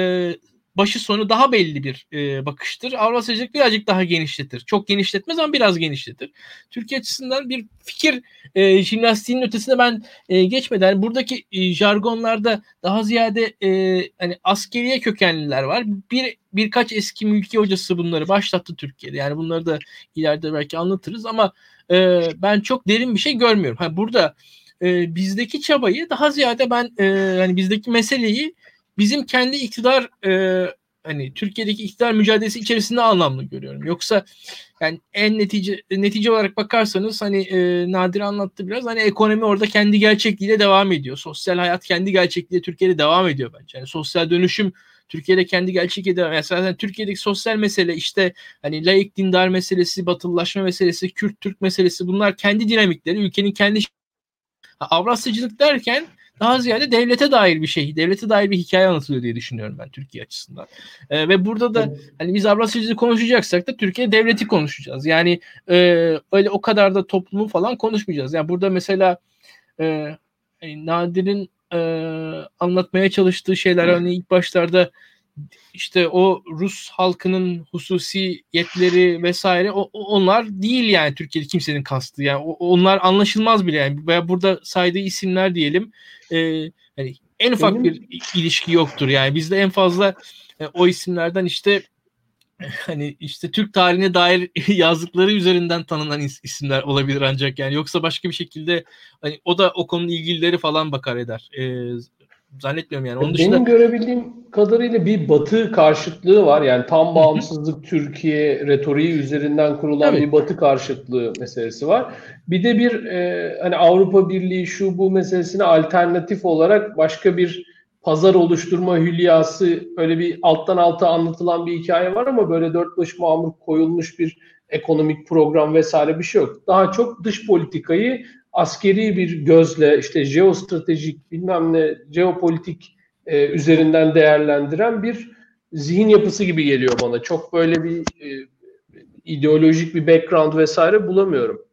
başı sonu daha belli bir e, bakıştır. Avrasyacılık birazcık daha genişletir. Çok genişletmez ama biraz genişletir. Türkiye açısından bir fikir e, jimnastiğinin ötesine ben e, geçmeden buradaki e, jargonlarda daha ziyade e, hani askeriye kökenliler var. Bir birkaç eski mülki hocası bunları başlattı Türkiye'de. Yani bunları da ileride belki anlatırız ama e, ben çok derin bir şey görmüyorum. Ha, burada e, bizdeki çabayı daha ziyade ben e, hani bizdeki meseleyi bizim kendi iktidar e, hani Türkiye'deki iktidar mücadelesi içerisinde anlamlı görüyorum. Yoksa yani en netice netice olarak bakarsanız hani e, Nadir anlattı biraz hani ekonomi orada kendi gerçekliğiyle devam ediyor. Sosyal hayat kendi gerçekliğiyle Türkiye'de devam ediyor bence. Yani sosyal dönüşüm Türkiye'de kendi gerçekliği devam ediyor. Mesela Türkiye'deki sosyal mesele işte hani laik dindar meselesi, batılılaşma meselesi, Kürt Türk meselesi bunlar kendi dinamikleri, ülkenin kendi Avrasyacılık derken daha ziyade devlete dair bir şey, devlete dair bir hikaye anlatılıyor diye düşünüyorum ben Türkiye açısından. E, ve burada da hani biz Avrasyacılığı konuşacaksak da Türkiye devleti konuşacağız. Yani e, öyle o kadar da toplumu falan konuşmayacağız. Yani burada mesela e, hani Nadir'in e, anlatmaya çalıştığı şeyler hani ilk başlarda işte o Rus halkının hususi yetleri vesaire o, onlar değil yani Türkiye'de kimsenin kastı. Yani onlar anlaşılmaz bile yani. Veya burada saydığı isimler diyelim e, hani en ufak Benim... bir ilişki yoktur yani. Bizde en fazla e, o isimlerden işte hani işte Türk tarihine dair yazdıkları üzerinden tanınan isimler olabilir ancak yani. Yoksa başka bir şekilde hani o da o konunun ilgilileri falan bakar eder. E, zannetmiyorum yani. Onun dışında... Benim görebildiğim kadarıyla bir batı karşıtlığı var. Yani tam bağımsızlık Türkiye retoriği üzerinden kurulan evet. bir batı karşıtlığı meselesi var. Bir de bir e, hani Avrupa Birliği şu bu meselesine alternatif olarak başka bir pazar oluşturma hülyası öyle bir alttan alta anlatılan bir hikaye var ama böyle dört baş mamur koyulmuş bir ekonomik program vesaire bir şey yok. Daha çok dış politikayı askeri bir gözle işte jeostratejik bilmem ne jeopolitik e, üzerinden değerlendiren bir zihin yapısı gibi geliyor bana. Çok böyle bir e, ideolojik bir background vesaire bulamıyorum.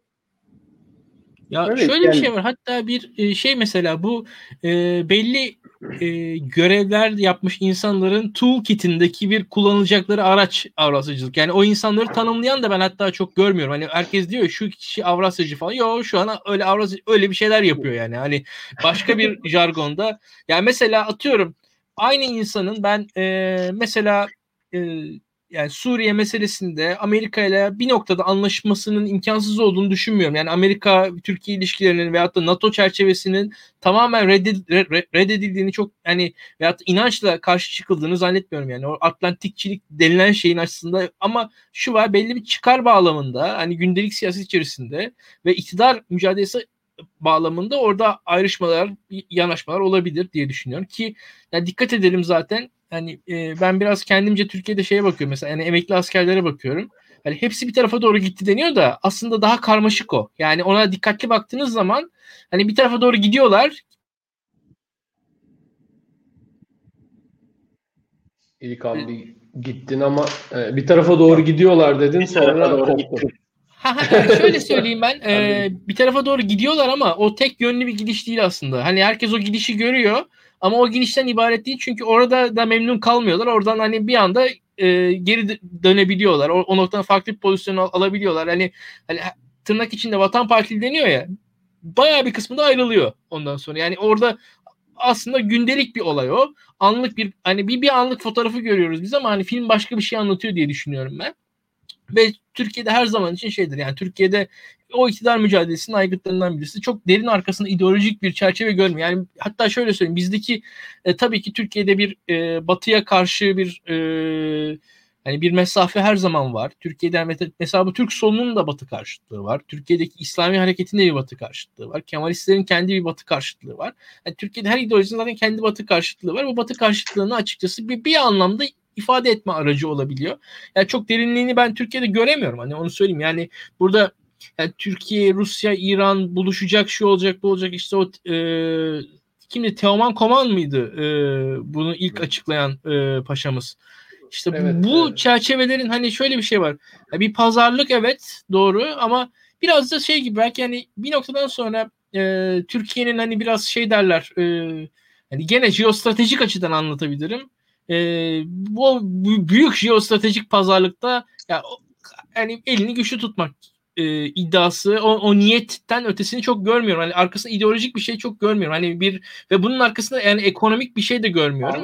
Ya evet, şöyle yani... bir şey var. Hatta bir e, şey mesela bu e, belli e, görevler yapmış insanların toolkitindeki bir kullanılacakları araç Avrasyacılık. Yani o insanları tanımlayan da ben hatta çok görmüyorum. Hani herkes diyor şu kişi Avrasyacı falan. Yok şu an öyle Avrasya öyle bir şeyler yapıyor yani. Hani başka bir jargonda. Yani mesela atıyorum aynı insanın ben e, mesela e, yani Suriye meselesinde Amerika ile bir noktada anlaşmasının imkansız olduğunu düşünmüyorum. Yani Amerika Türkiye ilişkilerinin veyahut da NATO çerçevesinin tamamen reddedildiğini çok yani veyahut inançla karşı çıkıldığını zannetmiyorum yani. O Atlantikçilik denilen şeyin aslında ama şu var belli bir çıkar bağlamında hani gündelik siyaset içerisinde ve iktidar mücadelesi bağlamında orada ayrışmalar, yanaşmalar olabilir diye düşünüyorum ki yani dikkat edelim zaten hani e, ben biraz kendimce Türkiye'de şeye bakıyorum mesela yani emekli askerlere bakıyorum. Hani hepsi bir tarafa doğru gitti deniyor da aslında daha karmaşık o. Yani ona dikkatli baktığınız zaman hani bir tarafa doğru gidiyorlar. İlk an bir gittin ama e, bir tarafa doğru gidiyorlar dedin bir sonra koptu. Ha, ha, şöyle söyleyeyim ben e, bir tarafa doğru gidiyorlar ama o tek yönlü bir gidiş değil aslında. Hani herkes o gidişi görüyor ama o gidişten ibaret değil çünkü orada da memnun kalmıyorlar. Oradan hani bir anda e, geri dönebiliyorlar. O, o noktadan farklı bir pozisyon al, alabiliyorlar. Hani, hani tırnak içinde Vatan Partili deniyor ya bayağı bir kısmı da ayrılıyor ondan sonra. Yani orada aslında gündelik bir olay o. Anlık bir hani bir bir anlık fotoğrafı görüyoruz biz ama hani film başka bir şey anlatıyor diye düşünüyorum ben. Ve Türkiye'de her zaman için şeydir yani Türkiye'de o iktidar mücadelesinin aygıtlarından birisi. Çok derin arkasında ideolojik bir çerçeve görmüyor. Yani hatta şöyle söyleyeyim bizdeki e, tabii ki Türkiye'de bir e, batıya karşı bir e, Hani bir mesafe her zaman var. Türkiye'de mesela bu Türk solunun da batı karşıtlığı var. Türkiye'deki İslami hareketin de bir batı karşıtlığı var. Kemalistlerin kendi bir batı karşıtlığı var. Yani Türkiye'de her ideolojinin zaten kendi batı karşıtlığı var. Bu batı karşıtlığını açıkçası bir, bir anlamda ifade etme aracı olabiliyor. Yani çok derinliğini ben Türkiye'de göremiyorum. Hani onu söyleyeyim. Yani burada yani Türkiye, Rusya, İran buluşacak, şu olacak, bu olacak. İşte o e, kimdi? Teoman Koman mıydı? E, bunu ilk açıklayan e, paşamız. İşte evet, bu evet. çerçevelerin hani şöyle bir şey var. Bir pazarlık evet doğru ama biraz da şey gibi belki hani bir noktadan sonra e, Türkiye'nin hani biraz şey derler e, hani gene jeostratejik açıdan anlatabilirim. E, bu büyük jeostratejik pazarlıkta ya yani elini güçlü tutmak e, iddiası o, o niyetten ötesini çok görmüyorum. Hani arkasında ideolojik bir şey çok görmüyorum. Hani bir ve bunun arkasında yani ekonomik bir şey de görmüyorum.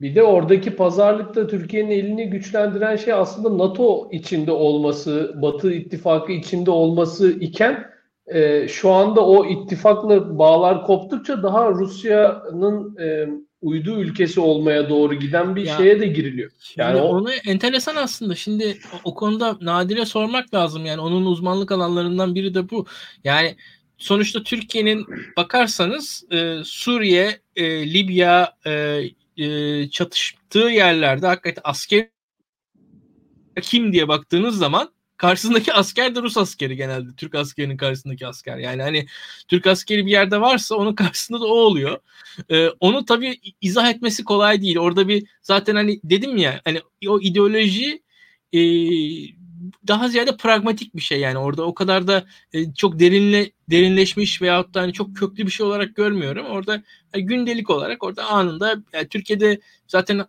Bir de oradaki pazarlıkta Türkiye'nin elini güçlendiren şey aslında NATO içinde olması, Batı ittifakı içinde olması iken e, şu anda o ittifakla bağlar koptukça daha Rusya'nın e, uydu ülkesi olmaya doğru giden bir ya, şeye de giriliyor. Yani o... onu enteresan aslında. Şimdi o, konuda Nadir'e sormak lazım. Yani onun uzmanlık alanlarından biri de bu. Yani sonuçta Türkiye'nin bakarsanız e, Suriye, e, Libya, e, e, çatıştığı yerlerde hakikaten asker kim diye baktığınız zaman karşısındaki asker de Rus askeri genelde. Türk askerinin karşısındaki asker. Yani hani Türk askeri bir yerde varsa onun karşısında da o oluyor. Ee, onu tabii izah etmesi kolay değil. Orada bir zaten hani dedim ya hani o ideoloji e, daha ziyade pragmatik bir şey yani orada o kadar da e, çok derinle derinleşmiş veyahut da hani çok köklü bir şey olarak görmüyorum. Orada yani e, gündelik olarak orada anında yani Türkiye'de zaten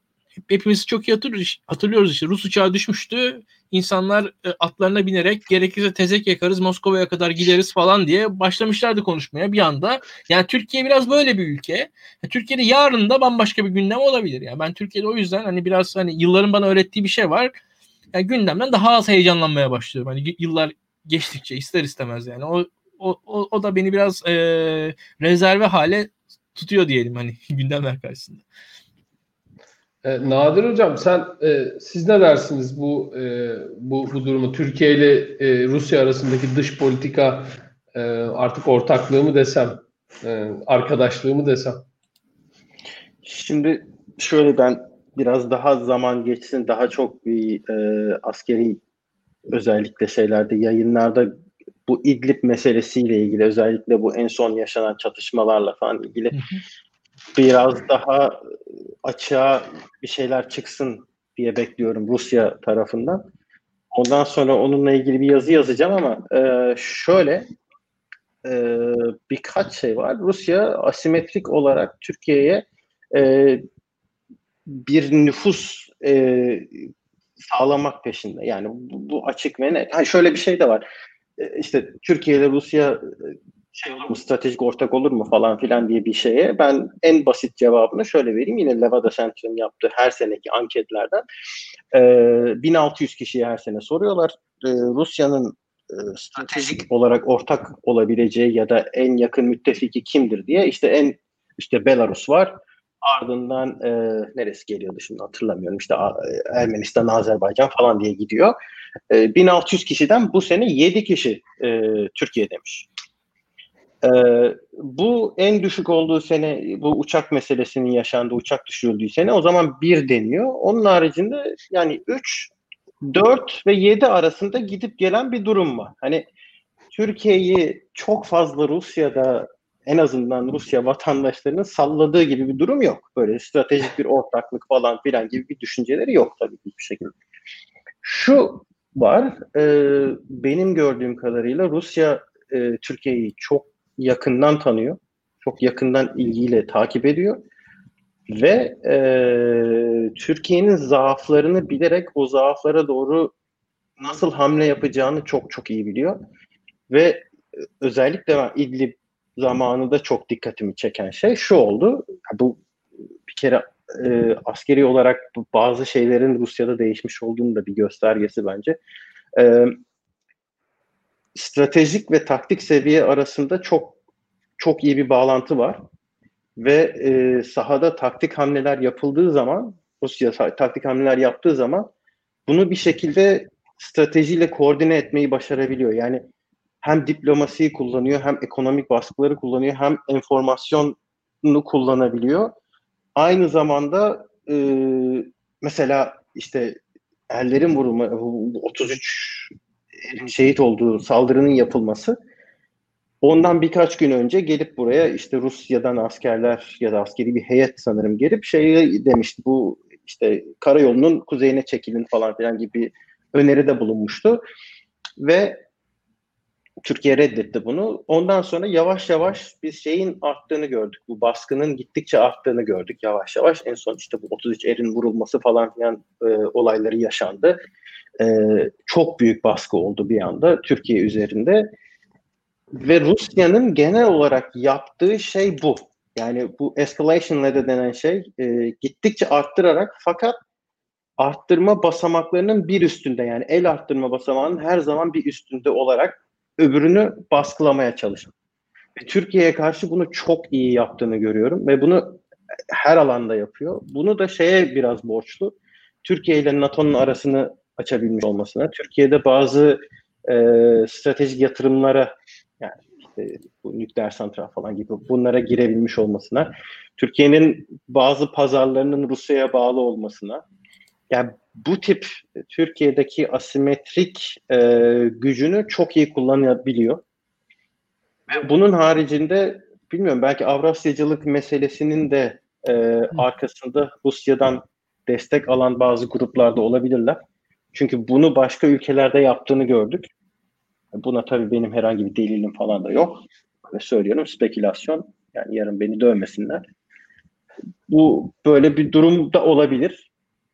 hepimiz çok iyi hatırlıyoruz, hatırlıyoruz işte Rus uçağı düşmüştü. İnsanlar e, atlarına binerek gerekirse tezek yakarız Moskova'ya kadar gideriz falan diye başlamışlardı konuşmaya bir anda. Yani Türkiye biraz böyle bir ülke. Türkiye'de yarın da bambaşka bir gündem olabilir. Yani ben Türkiye'de o yüzden hani biraz hani yılların bana öğrettiği bir şey var yani gündemden daha az heyecanlanmaya başlıyorum. Hani yıllar geçtikçe ister istemez yani. O o, o, o da beni biraz e, rezerve hale tutuyor diyelim hani gündemler karşısında. E, Nadir hocam sen e, siz ne dersiniz bu e, bu bu durumu Türkiye ile e, Rusya arasındaki dış politika e, artık ortaklığı mı desem e, arkadaşlığı mı desem? Şimdi şöyle ben biraz daha zaman geçsin, daha çok bir e, askeri özellikle şeylerde, yayınlarda bu İdlib meselesiyle ilgili özellikle bu en son yaşanan çatışmalarla falan ilgili biraz daha açığa bir şeyler çıksın diye bekliyorum Rusya tarafından. Ondan sonra onunla ilgili bir yazı yazacağım ama e, şöyle e, birkaç şey var. Rusya asimetrik olarak Türkiye'ye e, bir nüfus e, sağlamak peşinde. Yani bu, bu açık ve net. Ha şöyle bir şey de var. E, işte Türkiye ile Rusya e, şey olur mu, stratejik ortak olur mu falan filan diye bir şeye ben en basit cevabını şöyle vereyim. Yine Levada Center'ın yaptığı her seneki anketlerden e, 1600 kişiye her sene soruyorlar. E, Rusya'nın e, stratejik olarak ortak olabileceği ya da en yakın müttefiki kimdir diye işte en işte Belarus var, Ardından e, neresi geliyordu şimdi hatırlamıyorum. İşte e, Ermenistan, Azerbaycan falan diye gidiyor. E, 1600 kişiden bu sene 7 kişi e, Türkiye demiş. E, bu en düşük olduğu sene bu uçak meselesinin yaşandığı uçak düşürüldüğü sene o zaman 1 deniyor. Onun haricinde yani 3, 4 ve 7 arasında gidip gelen bir durum var. Hani Türkiye'yi çok fazla Rusya'da en azından Rusya vatandaşlarının salladığı gibi bir durum yok. Böyle stratejik bir ortaklık falan filan gibi bir düşünceleri yok tabii hiçbir şekilde. Şu var, e, benim gördüğüm kadarıyla Rusya e, Türkiye'yi çok yakından tanıyor. Çok yakından ilgiyle takip ediyor. Ve e, Türkiye'nin zaaflarını bilerek o zaaflara doğru nasıl hamle yapacağını çok çok iyi biliyor. Ve özellikle İdlib zamanında çok dikkatimi çeken şey şu oldu. Bu bir kere e, askeri olarak bazı şeylerin Rusya'da değişmiş olduğunu da bir göstergesi bence. E, stratejik ve taktik seviye arasında çok çok iyi bir bağlantı var ve e, sahada taktik hamleler yapıldığı zaman Rusya taktik hamleler yaptığı zaman bunu bir şekilde stratejiyle koordine etmeyi başarabiliyor. Yani hem diplomasiyi kullanıyor, hem ekonomik baskıları kullanıyor, hem enformasyonu kullanabiliyor. Aynı zamanda e, mesela işte erlerin vurulma 33 şehit olduğu saldırının yapılması ondan birkaç gün önce gelip buraya işte Rusya'dan askerler ya da askeri bir heyet sanırım gelip şey demişti bu işte karayolunun kuzeyine çekilin falan filan gibi öneride bulunmuştu. Ve Türkiye reddetti bunu. Ondan sonra yavaş yavaş biz şeyin arttığını gördük. Bu baskının gittikçe arttığını gördük yavaş yavaş. En son işte bu 33 erin vurulması falan filan e, olayları yaşandı. E, çok büyük baskı oldu bir anda Türkiye üzerinde. Ve Rusya'nın genel olarak yaptığı şey bu. Yani bu escalation ladder denen şey e, gittikçe arttırarak fakat arttırma basamaklarının bir üstünde yani el arttırma basamağının her zaman bir üstünde olarak öbürünü baskılamaya çalışın. Ve Türkiye'ye karşı bunu çok iyi yaptığını görüyorum ve bunu her alanda yapıyor. Bunu da şeye biraz borçlu. Türkiye ile NATO'nun arasını açabilmiş olmasına, Türkiye'de bazı e, stratejik yatırımlara yani işte bu nükleer santral falan gibi bunlara girebilmiş olmasına, Türkiye'nin bazı pazarlarının Rusya'ya bağlı olmasına, yani bu tip Türkiye'deki asimetrik e, gücünü çok iyi kullanabiliyor. Bunun haricinde bilmiyorum belki Avrasyacılık meselesinin de e, arkasında Rusya'dan destek alan bazı gruplarda olabilirler. Çünkü bunu başka ülkelerde yaptığını gördük. Buna tabii benim herhangi bir delilim falan da yok. Ve söylüyorum spekülasyon. Yani yarın beni dövmesinler. Bu böyle bir durum da olabilir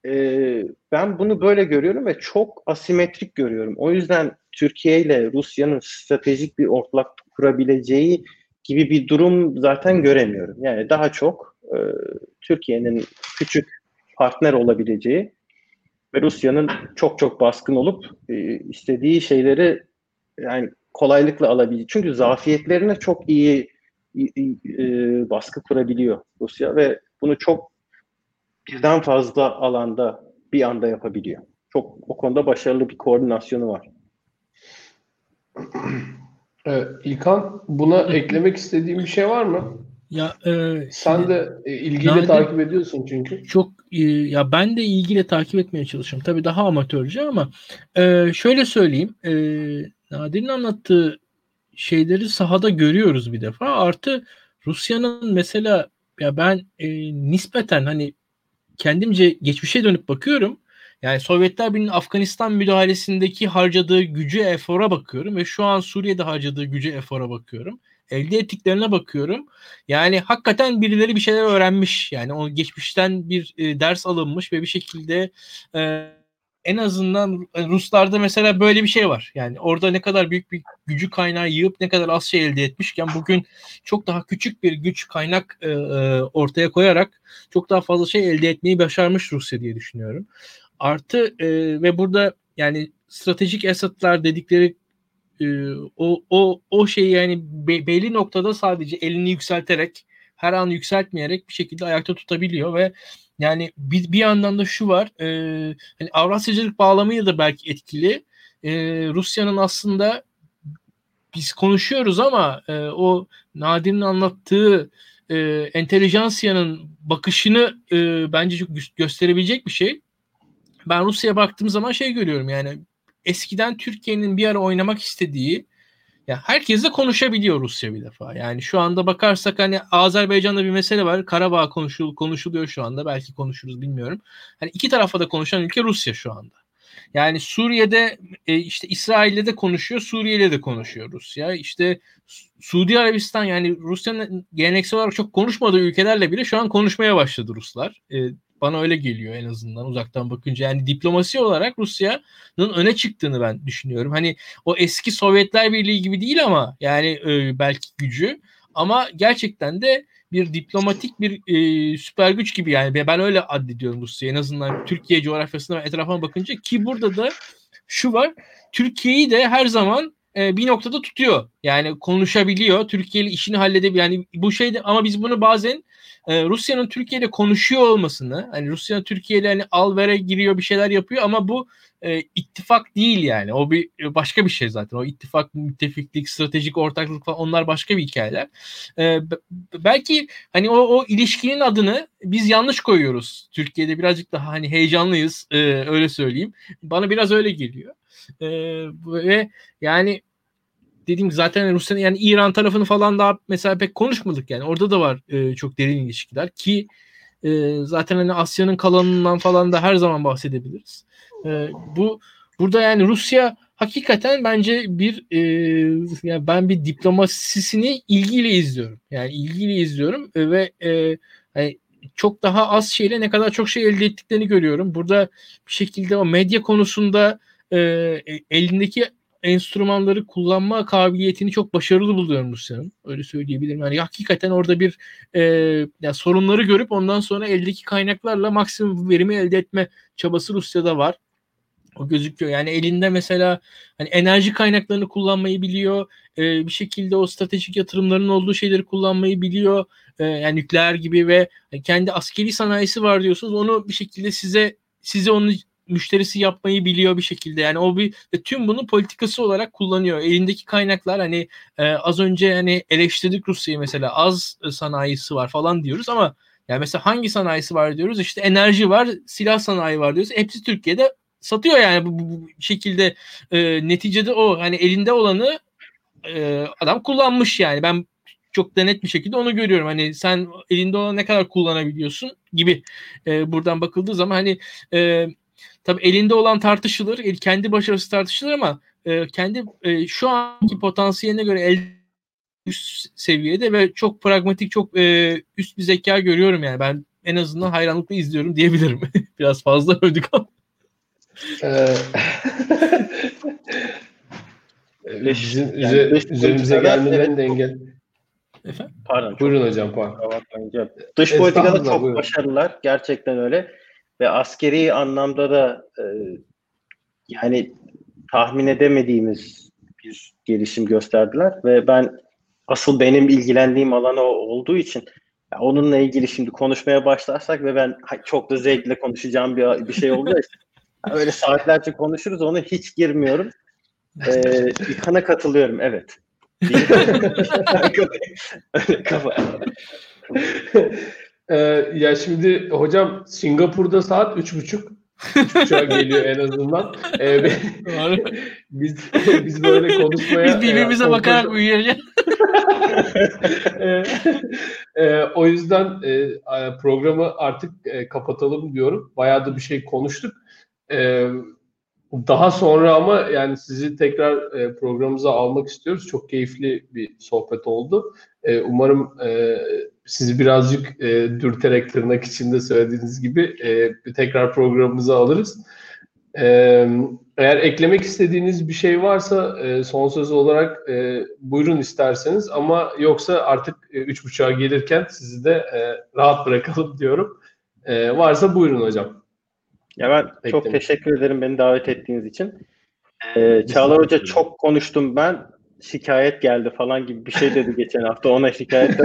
e, ben bunu böyle görüyorum ve çok asimetrik görüyorum. O yüzden Türkiye ile Rusya'nın stratejik bir ortak kurabileceği gibi bir durum zaten göremiyorum. Yani daha çok e, Türkiye'nin küçük partner olabileceği ve Rusya'nın çok çok baskın olup e, istediği şeyleri yani kolaylıkla alabileceği. Çünkü zafiyetlerine çok iyi e, baskı kurabiliyor Rusya ve bunu çok birden fazla alanda bir anda yapabiliyor. Çok o konuda başarılı bir koordinasyonu var. Evet, İlkan buna eklemek istediğin bir şey var mı? Ya e, sen de e, ilgiyle Nadir, takip ediyorsun çünkü. Çok e, ya ben de ilgiyle takip etmeye çalışıyorum. Tabii daha amatörce ama e, şöyle söyleyeyim. E, Nadir'in anlattığı şeyleri sahada görüyoruz bir defa. Artı Rusya'nın mesela ya ben e, nispeten hani kendimce geçmişe dönüp bakıyorum. Yani Sovyetler Birliği'nin Afganistan müdahalesindeki harcadığı gücü efora bakıyorum ve şu an Suriye'de harcadığı gücü efora bakıyorum. Elde ettiklerine bakıyorum. Yani hakikaten birileri bir şeyler öğrenmiş. Yani o geçmişten bir e, ders alınmış ve bir şekilde e, en azından Ruslarda mesela böyle bir şey var. Yani orada ne kadar büyük bir gücü kaynağı yığıp ne kadar az şey elde etmişken bugün çok daha küçük bir güç kaynak e, e, ortaya koyarak çok daha fazla şey elde etmeyi başarmış Rusya diye düşünüyorum. Artı e, ve burada yani stratejik assetler dedikleri e, o o o şeyi yani be, belli noktada sadece elini yükselterek her an yükseltmeyerek bir şekilde ayakta tutabiliyor ve yani bir, bir yandan da şu var. E, hani Avrasyacılık bağlamıyla da belki etkili. E, Rusya'nın aslında biz konuşuyoruz ama e, o Nadir'in anlattığı e, entelijansiyanın bakışını e, bence çok gösterebilecek bir şey. Ben Rusya'ya baktığım zaman şey görüyorum yani eskiden Türkiye'nin bir ara oynamak istediği ya herkesle konuşabiliyor Rusya bir defa. Yani şu anda bakarsak hani Azerbaycan'da bir mesele var. Karabağ konuşul konuşuluyor şu anda. Belki konuşuruz bilmiyorum. Hani iki tarafa da konuşan ülke Rusya şu anda. Yani Suriye'de e, işte İsrail'le de konuşuyor, Suriye'yle de konuşuyor Rusya. İşte Suudi Arabistan yani Rusya'nın geleneksel olarak çok konuşmadığı ülkelerle bile şu an konuşmaya başladı Ruslar. E, bana öyle geliyor en azından uzaktan bakınca. Yani diplomasi olarak Rusya'nın öne çıktığını ben düşünüyorum. Hani o eski Sovyetler Birliği gibi değil ama yani e, belki gücü ama gerçekten de bir diplomatik bir e, süper güç gibi yani ben öyle addediyorum Rusya en azından Türkiye coğrafyasına etrafına bakınca ki burada da şu var Türkiye'yi de her zaman e, bir noktada tutuyor. Yani konuşabiliyor. Türkiye ile işini halledebiliyor. Yani bu şeyde ama biz bunu bazen e, Rusya'nın Türkiye'de konuşuyor olmasını hani Rusya Türkiye ile hani al vere giriyor bir şeyler yapıyor ama bu e, ittifak değil yani. O bir başka bir şey zaten. O ittifak, müttefiklik, stratejik ortaklık falan onlar başka bir hikayeler. E, belki hani o, o ilişkinin adını biz yanlış koyuyoruz. Türkiye'de birazcık daha hani heyecanlıyız e, öyle söyleyeyim. Bana biraz öyle geliyor. E, ve yani dediğim gibi zaten Rusya'nın yani İran tarafını falan daha mesela pek konuşmadık yani. Orada da var e, çok derin ilişkiler ki e, zaten hani Asya'nın kalanından falan da her zaman bahsedebiliriz. E, bu burada yani Rusya hakikaten bence bir e, yani ben bir diplomasisini ilgiyle izliyorum. Yani ilgiyle izliyorum e, ve e, hani çok daha az şeyle ne kadar çok şey elde ettiklerini görüyorum. Burada bir şekilde o medya konusunda e, elindeki enstrümanları kullanma kabiliyetini çok başarılı buluyorum Rusya'nın. Öyle söyleyebilirim. Yani hakikaten orada bir e, yani sorunları görüp ondan sonra eldeki kaynaklarla maksimum verimi elde etme çabası Rusya'da var. O gözüküyor. Yani elinde mesela hani enerji kaynaklarını kullanmayı biliyor. E, bir şekilde o stratejik yatırımların olduğu şeyleri kullanmayı biliyor. E, yani nükleer gibi ve kendi askeri sanayisi var diyorsunuz. Onu bir şekilde size size onu müşterisi yapmayı biliyor bir şekilde. Yani o bir tüm bunu politikası olarak kullanıyor. Elindeki kaynaklar hani e, az önce hani eleştirdik Rusya'yı mesela az sanayisi var falan diyoruz ama yani mesela hangi sanayisi var diyoruz? İşte enerji var, silah sanayi var diyoruz. Hepsi Türkiye'de satıyor yani bu, bu, şekilde e, neticede o hani elinde olanı e, adam kullanmış yani. Ben çok da net bir şekilde onu görüyorum. Hani sen elinde olan ne kadar kullanabiliyorsun gibi e, buradan bakıldığı zaman hani e, Tabi elinde olan tartışılır, kendi başarısı tartışılır ama e, kendi e, şu anki potansiyeline göre el üst seviyede ve çok pragmatik, çok e, üst bir zeka görüyorum yani. Ben en azından hayranlıkla izliyorum diyebilirim. Biraz fazla övdük ama. Ee, bizim yani üzerimize gelmelerini de engel. Efendim? Pardon. Buyurun hocam pardon. Dış politikada çok başarılılar. Gerçekten öyle ve askeri anlamda da e, yani tahmin edemediğimiz bir gelişim gösterdiler ve ben asıl benim ilgilendiğim alan o olduğu için onunla ilgili şimdi konuşmaya başlarsak ve ben çok da zevkle konuşacağım bir, bir şey oldu öyle saatlerce konuşuruz onu hiç girmiyorum. Ee, İlkan'a katılıyorum evet. Kafa. Ee, ya şimdi hocam Singapur'da saat üç buçuk. Uçağa geliyor en azından. Ee, biz biz böyle konuşmaya... Biz birbirimize e, bakarak uyuyacağız. e, e, o yüzden e, programı artık e, kapatalım diyorum. Bayağı da bir şey konuştuk. E, daha sonra ama yani sizi tekrar e, programımıza almak istiyoruz. Çok keyifli bir sohbet oldu. E, umarım e, sizi birazcık e, dürterek tırnak içinde söylediğiniz gibi e, tekrar programımıza alırız. E, eğer eklemek istediğiniz bir şey varsa e, son söz olarak e, buyurun isterseniz ama yoksa artık e, üç buçuğa gelirken sizi de e, rahat bırakalım diyorum. E, varsa buyurun hocam. Ya ben Eklemek. çok teşekkür ederim beni davet ettiğiniz için. Ee, Çağlar Hoca çok konuştum ben şikayet geldi falan gibi bir şey dedi geçen hafta ona şikayet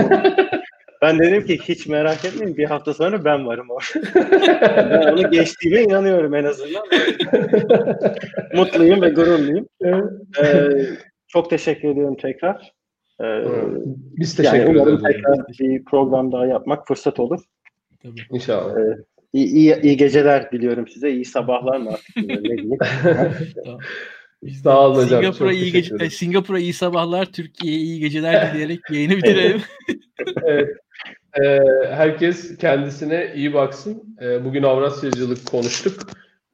Ben dedim ki hiç merak etmeyin bir hafta sonra ben varım orada. ben onu geçtiğime inanıyorum en azından. Mutluyum ve gururluyum. Ee, çok teşekkür ediyorum tekrar. Ee, Biz teşekkür yani ederiz. Tekrar bir program daha yapmak fırsat olur. Tabii. İnşallah. Ee, iyi, iyi, iyi geceler diliyorum size. İyi sabahlar mı artık? ne diyeyim. Sağ olun hocam. Singapur'a iyi, gece, Singapur'a iyi sabahlar, Türkiye'ye iyi geceler dileyerek yayını bitirelim. evet. Ee, herkes kendisine iyi baksın. Ee, bugün Avrasyacılık konuştuk.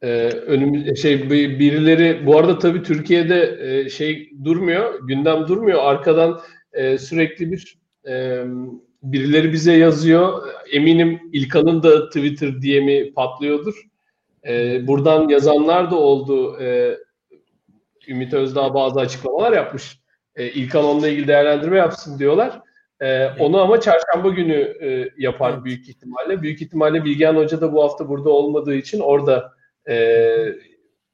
Ee, önümüz şey birileri bu arada tabii Türkiye'de e, şey durmuyor, gündem durmuyor. Arkadan e, sürekli bir e, birileri bize yazıyor. Eminim İlkan'ın da Twitter DM'i patlıyordur. E, buradan yazanlar da oldu. E, Ümit Özdağ bazı açıklamalar yapmış. E, İlkan onunla ilgili değerlendirme yapsın diyorlar. E, onu ama çarşamba günü e, yapar evet. büyük ihtimalle. Büyük ihtimalle Bilgehan Hoca da bu hafta burada olmadığı için orada e,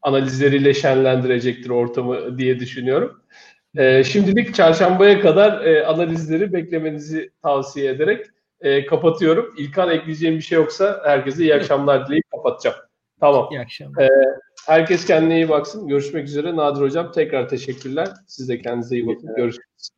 analizleriyle şenlendirecektir ortamı diye düşünüyorum. E, şimdilik çarşambaya kadar e, analizleri beklemenizi tavsiye ederek e, kapatıyorum. İlkan ekleyeceğim bir şey yoksa herkese iyi akşamlar dileyip kapatacağım. Tamam. İyi akşamlar. Ee, herkes kendine iyi baksın. Görüşmek üzere. Nadir Hocam tekrar teşekkürler. Siz de kendinize iyi bakın. Görüşürüz.